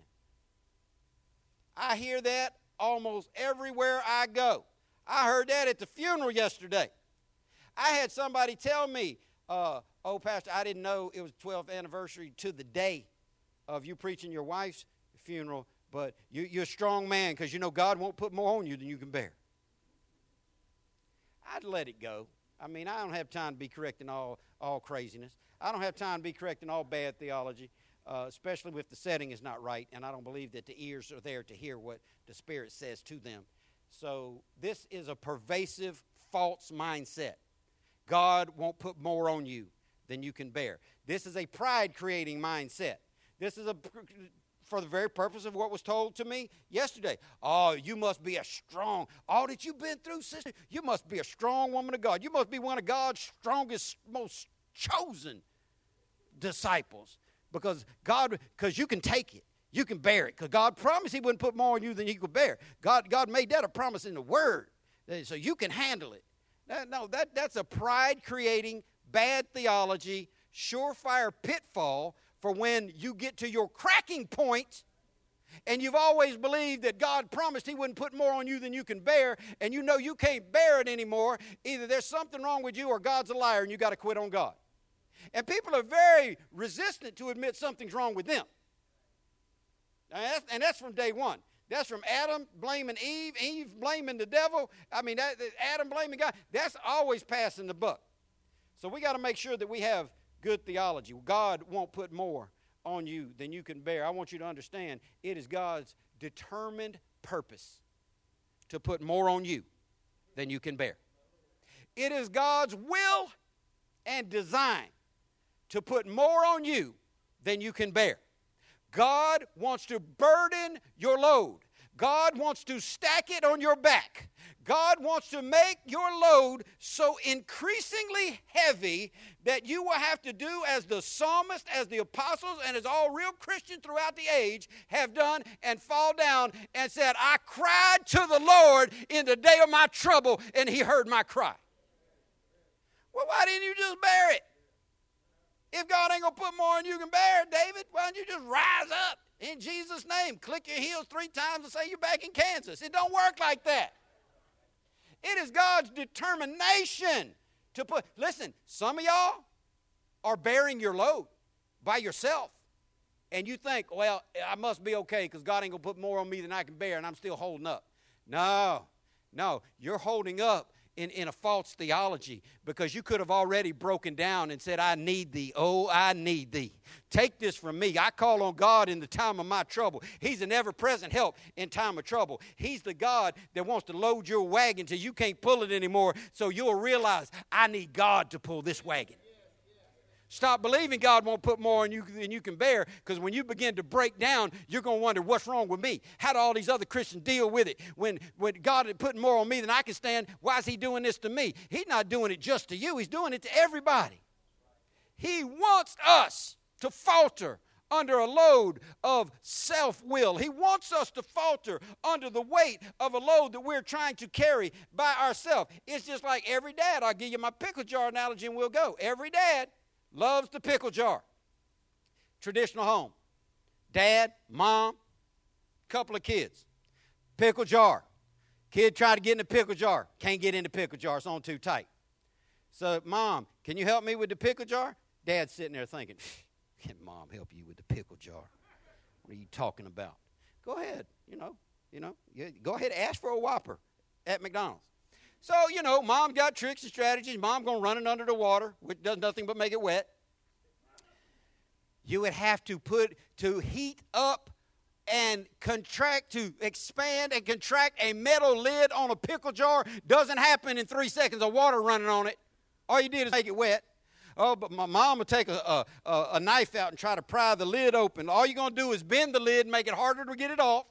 I hear that almost everywhere I go. I heard that at the funeral yesterday. I had somebody tell me, uh, oh, Pastor, I didn't know it was 12th anniversary to the day of you preaching your wife's funeral, but you, you're a strong man because you know God won't put more on you than you can bear. I'd let it go. I mean, I don't have time to be correcting all, all craziness. I don't have time to be correcting all bad theology, uh, especially if the setting is not right, and I don't believe that the ears are there to hear what the Spirit says to them. So, this is a pervasive false mindset. God won't put more on you than you can bear. This is a pride creating mindset. This is a for the very purpose of what was told to me yesterday. Oh, you must be a strong, all that you've been through, sister, you must be a strong woman of God. You must be one of God's strongest, most chosen disciples. Because God, because you can take it. You can bear it. Because God promised He wouldn't put more on you than you could bear. God, God made that a promise in the Word. So you can handle it. Uh, no, that, that's a pride creating, bad theology, surefire pitfall for when you get to your cracking point and you've always believed that God promised He wouldn't put more on you than you can bear, and you know you can't bear it anymore, either there's something wrong with you or God's a liar and you got to quit on God. And people are very resistant to admit something's wrong with them. And that's, and that's from day one. That's from Adam blaming Eve, Eve blaming the devil. I mean, that, Adam blaming God. That's always passing the buck. So we got to make sure that we have good theology. God won't put more on you than you can bear. I want you to understand it is God's determined purpose to put more on you than you can bear. It is God's will and design to put more on you than you can bear. God wants to burden your load. God wants to stack it on your back. God wants to make your load so increasingly heavy that you will have to do as the psalmist, as the apostles, and as all real Christians throughout the age have done and fall down and said, I cried to the Lord in the day of my trouble, and he heard my cry. Well, why didn't you just bear it? If God ain't going to put more on you can bear, David, why don't you just rise up in Jesus' name? Click your heels three times and say you're back in Kansas. It don't work like that. It is God's determination to put. Listen, some of y'all are bearing your load by yourself. And you think, well, I must be okay because God ain't going to put more on me than I can bear, and I'm still holding up. No, no, you're holding up in, in a false theology because you could have already broken down and said, I need thee. Oh, I need thee. Take this from me. I call on God in the time of my trouble. He's an ever present help in time of trouble. He's the God that wants to load your wagon till you can't pull it anymore so you'll realize, I need God to pull this wagon. Stop believing God won't put more on you than you can bear because when you begin to break down, you're going to wonder what's wrong with me. How do all these other Christians deal with it? When, when God is putting more on me than I can stand, why is He doing this to me? He's not doing it just to you, He's doing it to everybody. He wants us to falter under a load of self will. He wants us to falter under the weight of a load that we're trying to carry by ourselves. It's just like every dad, I'll give you my pickle jar analogy and we'll go. Every dad loves the pickle jar. Traditional home. Dad, mom, couple of kids. Pickle jar. Kid try to get in the pickle jar. Can't get in the pickle jar. It's on too tight. So, mom, can you help me with the pickle jar? Dad's sitting there thinking, can mom help you with the pickle jar? What are you talking about? Go ahead, you know, you know, go ahead, ask for a Whopper at McDonald's. So, you know, mom got tricks and strategies. Mom gonna run it under the water, which does nothing but make it wet. You would have to put to heat up and contract to expand and contract a metal lid on a pickle jar doesn't happen in three seconds of water running on it. All you did is make it wet. Oh, but my mom would take a, a, a knife out and try to pry the lid open. All you're going to do is bend the lid and make it harder to get it off.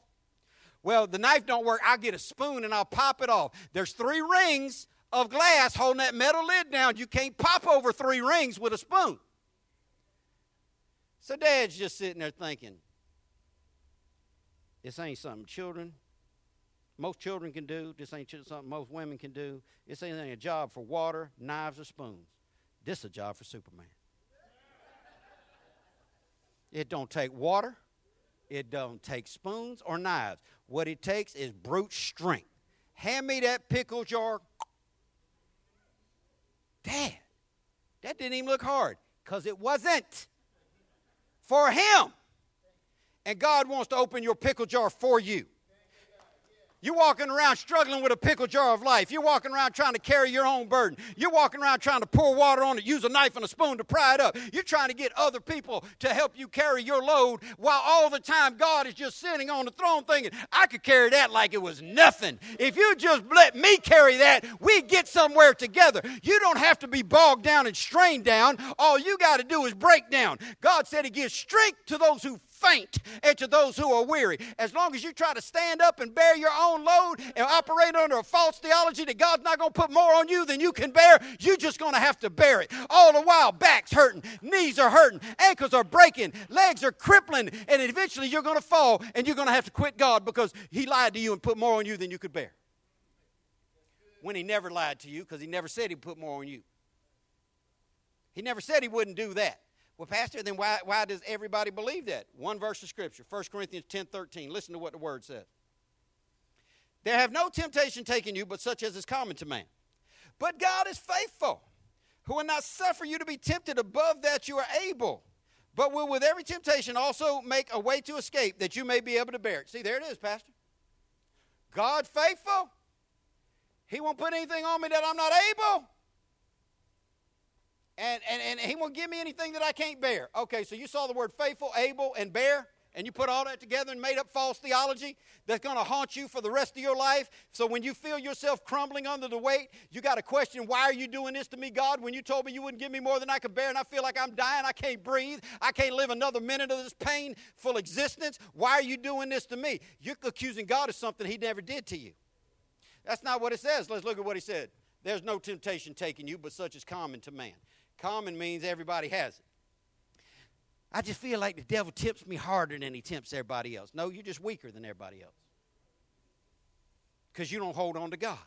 Well, the knife don't work. I'll get a spoon and I'll pop it off. There's three rings of glass holding that metal lid down. You can't pop over three rings with a spoon. So dad's just sitting there thinking, this ain't something children, most children can do. This ain't something most women can do. This ain't a job for water, knives, or spoons. This is a job for Superman. It don't take water. It don't take spoons or knives. What it takes is brute strength. Hand me that pickle jar. Dad, that didn't even look hard because it wasn't for him. And God wants to open your pickle jar for you. You're walking around struggling with a pickle jar of life. You're walking around trying to carry your own burden. You're walking around trying to pour water on it, use a knife and a spoon to pry it up. You're trying to get other people to help you carry your load while all the time God is just sitting on the throne thinking, I could carry that like it was nothing. If you just let me carry that, we get somewhere together. You don't have to be bogged down and strained down. All you got to do is break down. God said He gives strength to those who faint and to those who are weary. As long as you try to stand up and bear your own load and operate under a false theology that God's not going to put more on you than you can bear, you're just going to have to bear it. All the while, back's hurting, knees are hurting, ankles are breaking, legs are crippling, and eventually you're going to fall and you're going to have to quit God because He lied to you and put more on you than you could bear. When He never lied to you because He never said He'd put more on you. He never said He wouldn't do that. Well, Pastor, then why, why does everybody believe that? One verse of Scripture, 1 Corinthians 10 13. Listen to what the word says. There have no temptation taken you, but such as is common to man. But God is faithful, who will not suffer you to be tempted above that you are able, but will with every temptation also make a way to escape that you may be able to bear it. See, there it is, Pastor. God faithful. He won't put anything on me that I'm not able and, and, and he won't give me anything that I can't bear. Okay, so you saw the word faithful, able, and bear, and you put all that together and made up false theology that's going to haunt you for the rest of your life. So when you feel yourself crumbling under the weight, you got to question, why are you doing this to me, God, when you told me you wouldn't give me more than I could bear, and I feel like I'm dying, I can't breathe, I can't live another minute of this painful existence. Why are you doing this to me? You're accusing God of something he never did to you. That's not what it says. Let's look at what he said. There's no temptation taking you, but such is common to man. Common means everybody has it. I just feel like the devil tempts me harder than he tempts everybody else. No, you're just weaker than everybody else because you don't hold on to God.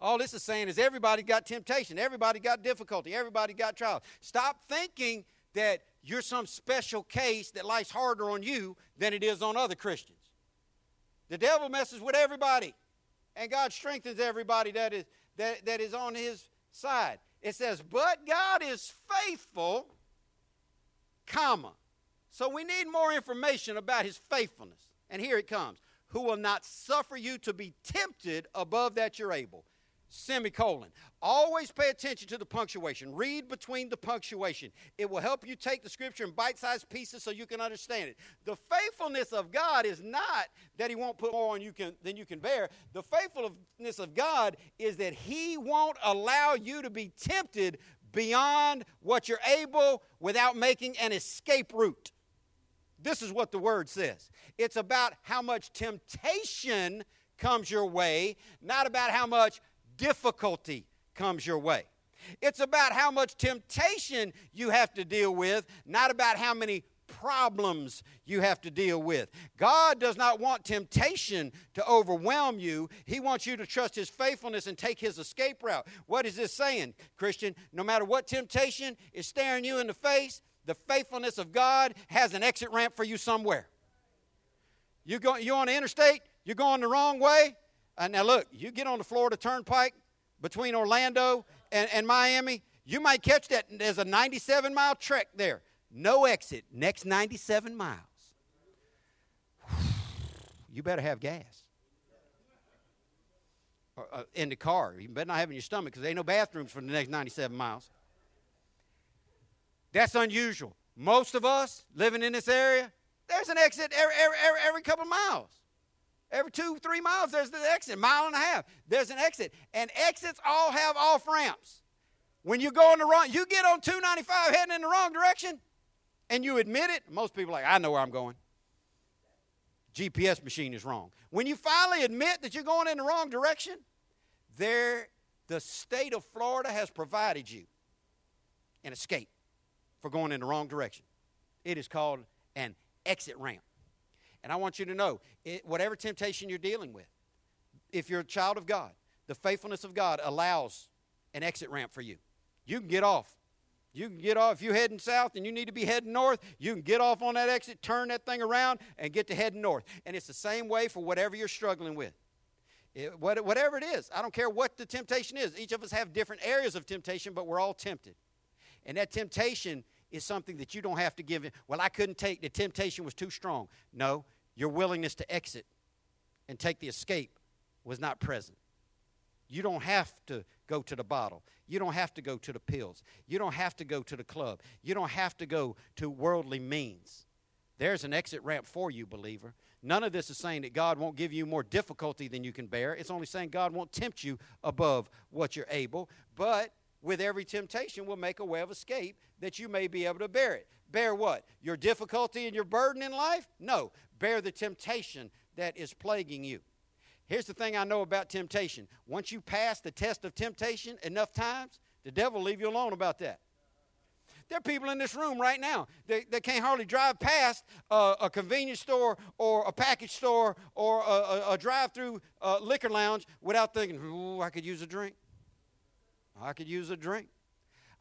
All this is saying is everybody got temptation, everybody got difficulty, everybody got trials. Stop thinking that you're some special case that lies harder on you than it is on other Christians. The devil messes with everybody, and God strengthens everybody that is, that, that is on his side. It says, but God is faithful, comma. So we need more information about his faithfulness. And here it comes. Who will not suffer you to be tempted above that you're able semicolon. Always pay attention to the punctuation. Read between the punctuation. It will help you take the scripture in bite sized pieces so you can understand it. The faithfulness of God is not that He won't put more on you can, than you can bear. The faithfulness of God is that He won't allow you to be tempted beyond what you're able without making an escape route. This is what the word says. It's about how much temptation comes your way, not about how much difficulty comes your way. It's about how much temptation you have to deal with, not about how many problems you have to deal with. God does not want temptation to overwhelm you. He wants you to trust His faithfulness and take His escape route. What is this saying, Christian? No matter what temptation is staring you in the face, the faithfulness of God has an exit ramp for you somewhere. You go, you're on the interstate, you're going the wrong way. Uh, now look, you get on the Florida Turnpike between Orlando and, and Miami, you might catch that. There's a 97 mile trek there. No exit. Next 97 miles. You better have gas. Uh, in the car. You better not have in your stomach because there ain't no bathrooms for the next 97 miles. That's unusual. Most of us living in this area, there's an exit every, every, every, every couple miles. Every two, three miles, there's the exit. Mile and a half, there's an exit. And exits all have off ramps. When you go in the wrong, you get on 295 heading in the wrong direction, and you admit it. Most people are like, I know where I'm going. GPS machine is wrong. When you finally admit that you're going in the wrong direction, there, the state of Florida has provided you an escape for going in the wrong direction. It is called an exit ramp. And I want you to know it, whatever temptation you're dealing with, if you're a child of God, the faithfulness of God allows an exit ramp for you. You can get off. You can get off. If you're heading south and you need to be heading north, you can get off on that exit, turn that thing around, and get to heading north. And it's the same way for whatever you're struggling with. It, whatever it is, I don't care what the temptation is. Each of us have different areas of temptation, but we're all tempted. And that temptation is something that you don't have to give in. Well, I couldn't take, the temptation was too strong. No, your willingness to exit and take the escape was not present. You don't have to go to the bottle. You don't have to go to the pills. You don't have to go to the club. You don't have to go to worldly means. There's an exit ramp for you, believer. None of this is saying that God won't give you more difficulty than you can bear. It's only saying God won't tempt you above what you're able. But with every temptation, will make a way of escape that you may be able to bear it. Bear what? Your difficulty and your burden in life? No bear the temptation that is plaguing you. Here's the thing I know about temptation. Once you pass the test of temptation enough times, the devil will leave you alone about that. There are people in this room right now that, that can't hardly drive past a, convenience store or a package store or a, a, a drive through uh, liquor lounge without thinking, ooh, I could use a drink. I could use a drink.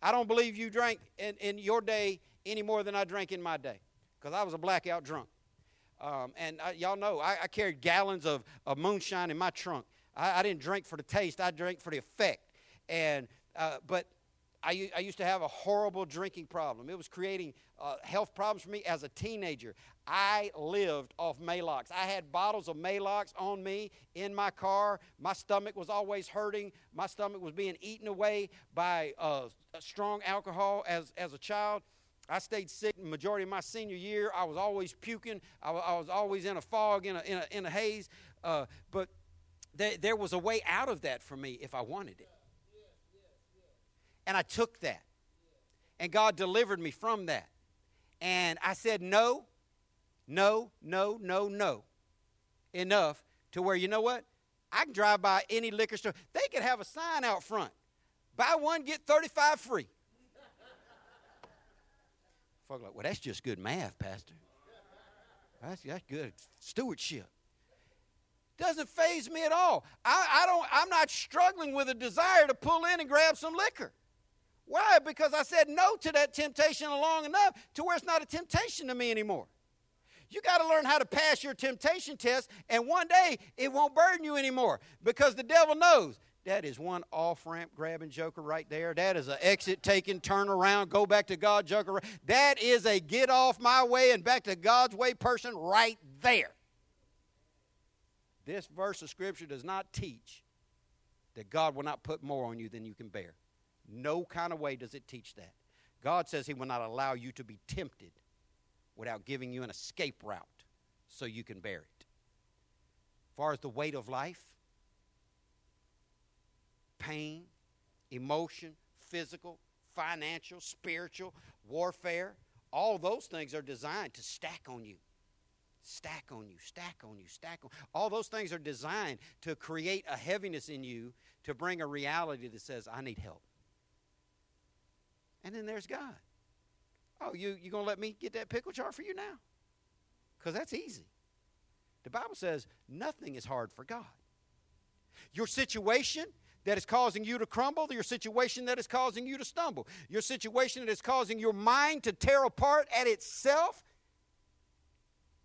I don't believe you drank in, in your day any more than I drank in my day because I was a blackout drunk. Um, and I, y'all know I, I, carried gallons of, of moonshine in my trunk. I, I, didn't drink for the taste; I drank for the effect. And uh, but I, I, used to have a horrible drinking problem. It was creating uh, health problems for me as a teenager. I lived off Maalox. I had bottles of Maalox on me in my car. My stomach was always hurting. My stomach was being eaten away by uh, strong alcohol as, as a child. I stayed sick the majority of my senior year. I was always puking. I, I was always in a fog, in a, in a, in a haze. Uh, but th- there was a way out of that for me if I wanted it. And I took that. And God delivered me from that. And I said, no, no, no, no, no. Enough to where, you know what? I can drive by any liquor store. They could have a sign out front buy one, get 35 free. Like, well, that's just good math, Pastor. That's, that's good stewardship. Doesn't phase me at all. I, I don't, I'm not struggling with a desire to pull in and grab some liquor. Why? Because I said no to that temptation long enough to where it's not a temptation to me anymore. You got to learn how to pass your temptation test, and one day it won't burden you anymore because the devil knows that is one off ramp grabbing joker right there. That is an exit taking, turn around, go back to God joker. That is a get off my way and back to God's way person right there. This verse of Scripture does not teach that God will not put more on you than you can bear. No kind of way does it teach that. God says He will not allow you to be tempted without giving you an escape route so you can bear it. As far as the weight of life, pain, emotion, physical, financial, spiritual, warfare. All those things are designed to stack on you. Stack on you, stack on you, stack on. All those things are designed to create a heaviness in you to bring a reality that says, I need help. And then there's God. Oh, you you gonna let me get that pickle jar for you now? Because that's easy. The Bible says nothing is hard for God. Your situation that is causing you to crumble, your situation that is causing you to stumble, your situation that is causing your mind to tear apart at itself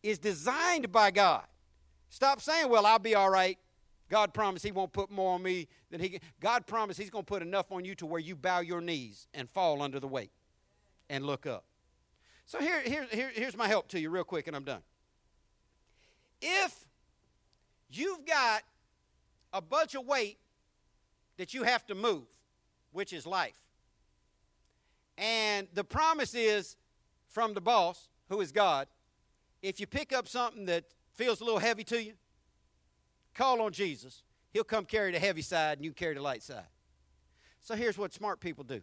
is designed by God. Stop saying, Well, I'll be all right. God promised He won't put more on me than He can. God promised He's going to put enough on you to where you bow your knees and fall under the weight and look up. So here, here, here, here's my help to you, real quick, and I'm done. If you've got a bunch of weight that you have to move, which is life, and the promise is from the boss, who is God, if you pick up something that feels a little heavy to you, call on Jesus. He'll come carry the heavy side and you carry the light side. So here's what smart people do.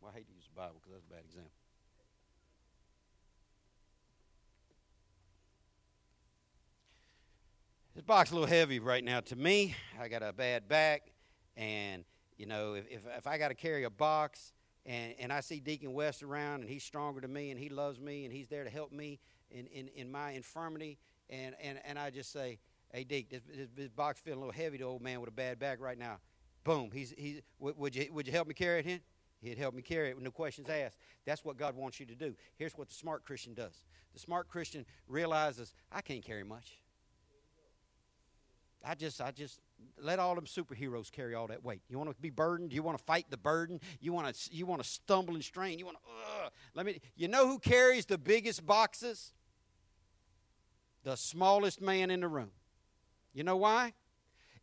Well, I hate to use the Bible because that's a bad example. This box a little heavy right now to me. I got a bad back, and you know, if, if, if I got to carry a box and, and I see Deacon West around and he's stronger than me and he loves me and he's there to help me in, in, in my infirmity, and, and, and I just say, hey, Deke, this, this, this box feeling a little heavy to old man with a bad back right now. Boom. He's, he's, would, you, would you help me carry it in? He'd help me carry it with no questions asked. That's what God wants you to do. Here's what the smart Christian does the smart Christian realizes, I can't carry much. I just, I just let all them superheroes carry all that weight. You want to be burdened? You want to fight the burden? You want to, you want to stumble and strain? You want to, uh, let me. You know who carries the biggest boxes? The smallest man in the room. You know why?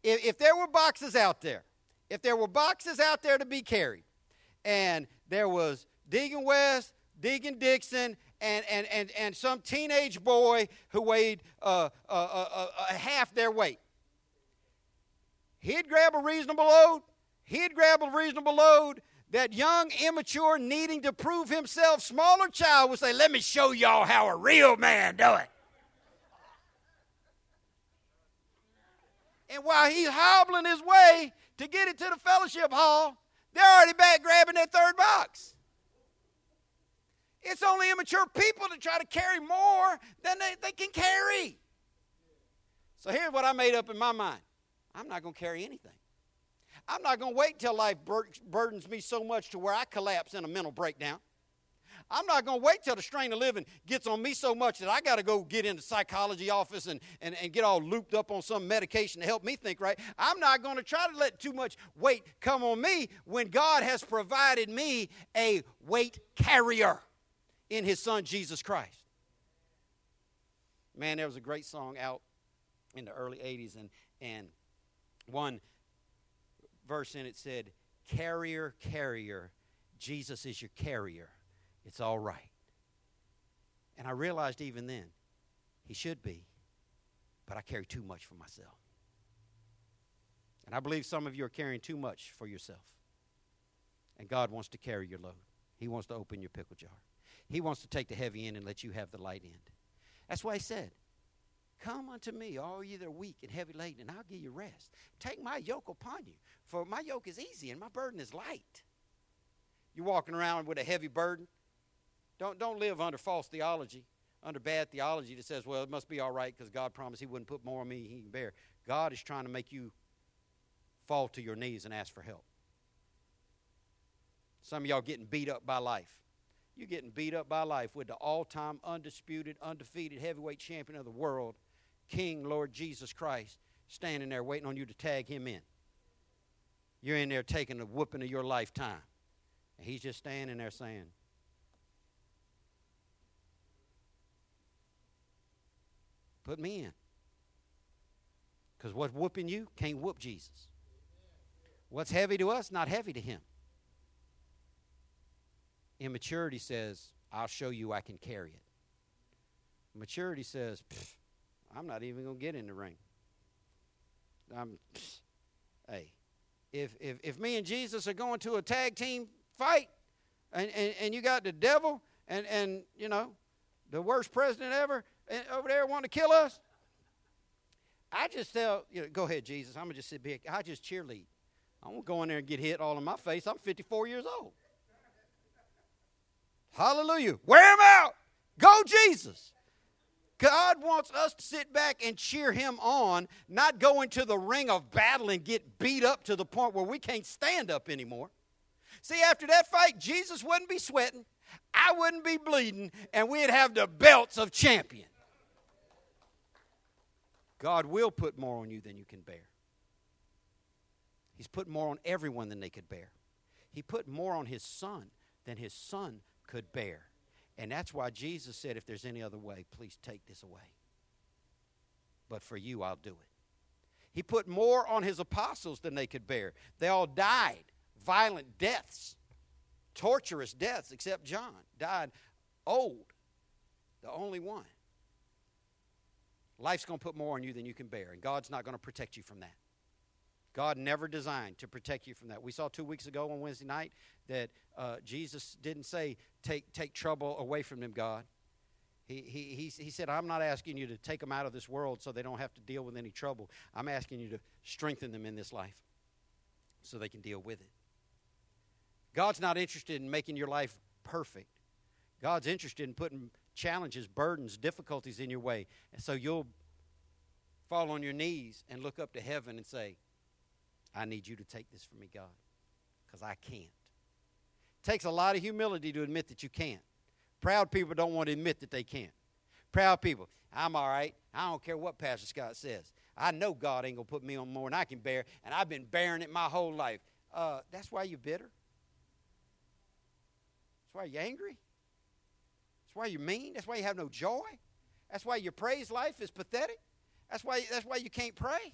If, if there were boxes out there, if there were boxes out there to be carried, and there was Deacon West, Deacon Dixon, and, and, and, and some teenage boy who weighed uh, uh, uh, uh half their weight He'd grab a reasonable load. He'd grab a reasonable load. That young, immature, needing to prove himself smaller child would say, Let me show y'all how a real man do it. And while he's hobbling his way to get it to the fellowship hall, they're already back grabbing that third box. It's only immature people that try to carry more than they, they can carry. So here's what I made up in my mind I'm not going to carry anything. I'm not going to wait until life bur- burdens me so much to where I collapse in a mental breakdown. I'm not going to wait till the strain of living gets on me so much that I got to go get in the psychology office and, and, and get all looped up on some medication to help me think right. I'm not going to try to let too much weight come on me when God has provided me a weight carrier in His Son, Jesus Christ. Man, there was a great song out in the early 80s, and, and one verse in it said, Carrier, carrier, Jesus is your carrier. It's all right. And I realized even then, he should be, but I carry too much for myself. And I believe some of you are carrying too much for yourself. And God wants to carry your load. He wants to open your pickle jar. He wants to take the heavy end and let you have the light end. That's why he said, Come unto me, all ye that are weak and heavy laden, and I'll give you rest. Take my yoke upon you, for my yoke is easy and my burden is light. You're walking around with a heavy burden. Don't, don't live under false theology, under bad theology that says, well, it must be all right because God promised He wouldn't put more on me He can bear. God is trying to make you fall to your knees and ask for help. Some of y'all getting beat up by life. You're getting beat up by life with the all time, undisputed, undefeated heavyweight champion of the world King, Lord Jesus Christ, standing there waiting on you to tag him in. You're in there taking the whooping of your lifetime. And he's just standing there saying, Put me in. Because what's whooping you can't whoop Jesus. What's heavy to us, not heavy to him. Immaturity says, I'll show you I can carry it. Maturity says, I'm not even going to get in the ring. I'm, (sniffs) hey, if, if, if me and Jesus are going to a tag team fight and, and, and you got the devil and, and, you know, the worst president ever over there wanting to kill us, I just tell, you know, go ahead, Jesus. I'm going to just sit back. I just cheerlead. I won't go in there and get hit all in my face. I'm 54 years old. Hallelujah. Wear him out. Go, Jesus. God wants us to sit back and cheer him on, not go into the ring of battle and get beat up to the point where we can't stand up anymore. See, after that fight, Jesus wouldn't be sweating, I wouldn't be bleeding, and we'd have the belts of champion. God will put more on you than you can bear. He's put more on everyone than they could bear. He put more on his son than his son could bear. And that's why Jesus said, if there's any other way, please take this away. But for you, I'll do it. He put more on his apostles than they could bear. They all died violent deaths, torturous deaths, except John died old, the only one. Life's going to put more on you than you can bear, and God's not going to protect you from that. God never designed to protect you from that. We saw two weeks ago on Wednesday night that uh, Jesus didn't say, take, take trouble away from them, God. He, he, he, he said, I'm not asking you to take them out of this world so they don't have to deal with any trouble. I'm asking you to strengthen them in this life so they can deal with it. God's not interested in making your life perfect. God's interested in putting challenges, burdens, difficulties in your way. And so you'll fall on your knees and look up to heaven and say, I need you to take this from me, God, because I can't. Takes a lot of humility to admit that you can't. Proud people don't want to admit that they can't. Proud people, I'm all right. I don't care what Pastor Scott says. I know God ain't going to put me on more than I can bear, and I've been bearing it my whole life. Uh, that's why you're bitter. That's why you're angry. That's why you're mean. That's why you have no joy. That's why your praise life is pathetic. That's why, that's why you can't pray.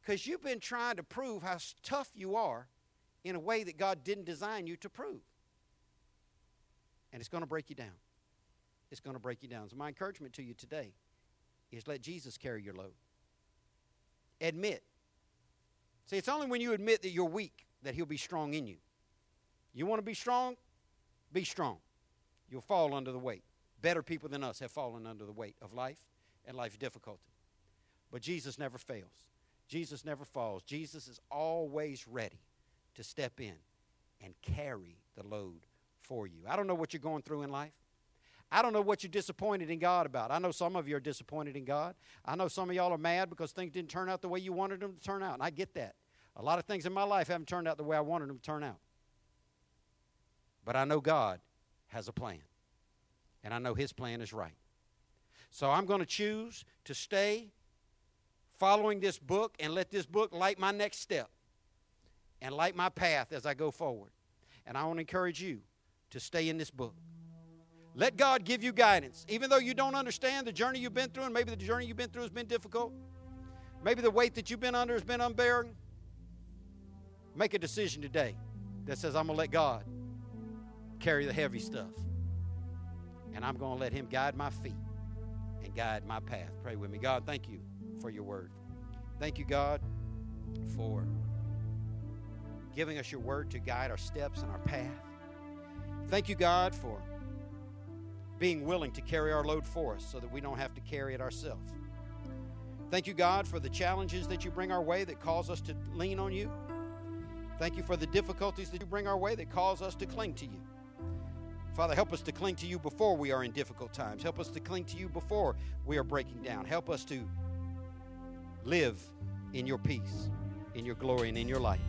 Because you've been trying to prove how tough you are in a way that God didn't design you to prove. And it's going to break you down. It's going to break you down. So, my encouragement to you today is let Jesus carry your load. Admit. See, it's only when you admit that you're weak that He'll be strong in you. You want to be strong? Be strong. You'll fall under the weight. Better people than us have fallen under the weight of life and life's difficulty. But Jesus never fails. Jesus never falls. Jesus is always ready to step in and carry the load for you. I don't know what you're going through in life. I don't know what you're disappointed in God about. I know some of you are disappointed in God. I know some of y'all are mad because things didn't turn out the way you wanted them to turn out. And I get that. A lot of things in my life haven't turned out the way I wanted them to turn out. But I know God has a plan. And I know His plan is right. So I'm going to choose to stay following this book and let this book light my next step and light my path as I go forward. And I want to encourage you to stay in this book. Let God give you guidance. Even though you don't understand the journey you've been through, and maybe the journey you've been through has been difficult, maybe the weight that you've been under has been unbearing, make a decision today that says, I'm going to let God carry the heavy stuff. And I'm going to let Him guide my feet and guide my path. Pray with me. God, thank you for your word. Thank you, God, for giving us your word to guide our steps and our path. Thank you, God, for being willing to carry our load for us so that we don't have to carry it ourselves. Thank you, God, for the challenges that you bring our way that cause us to lean on you. Thank you for the difficulties that you bring our way that cause us to cling to you. Father, help us to cling to you before we are in difficult times. Help us to cling to you before we are breaking down. Help us to live in your peace, in your glory, and in your light.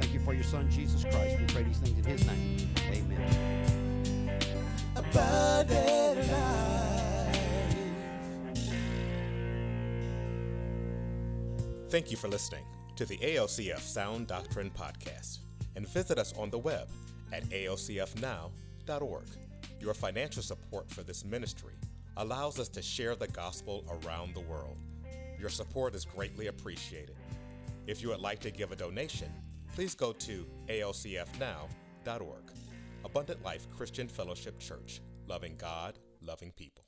Thank you for your Son, Jesus Christ. We pray these things in his name. Amen. Thank you for listening to the ALCF Sound Doctrine Podcast and visit us on the web at alcfnow.org. Your financial support for this ministry allows us to share the gospel around the world. Your support is greatly appreciated. If you would like to give a donation, please go to alcfnow.org. Abundant Life Christian Fellowship Church, loving God, loving people.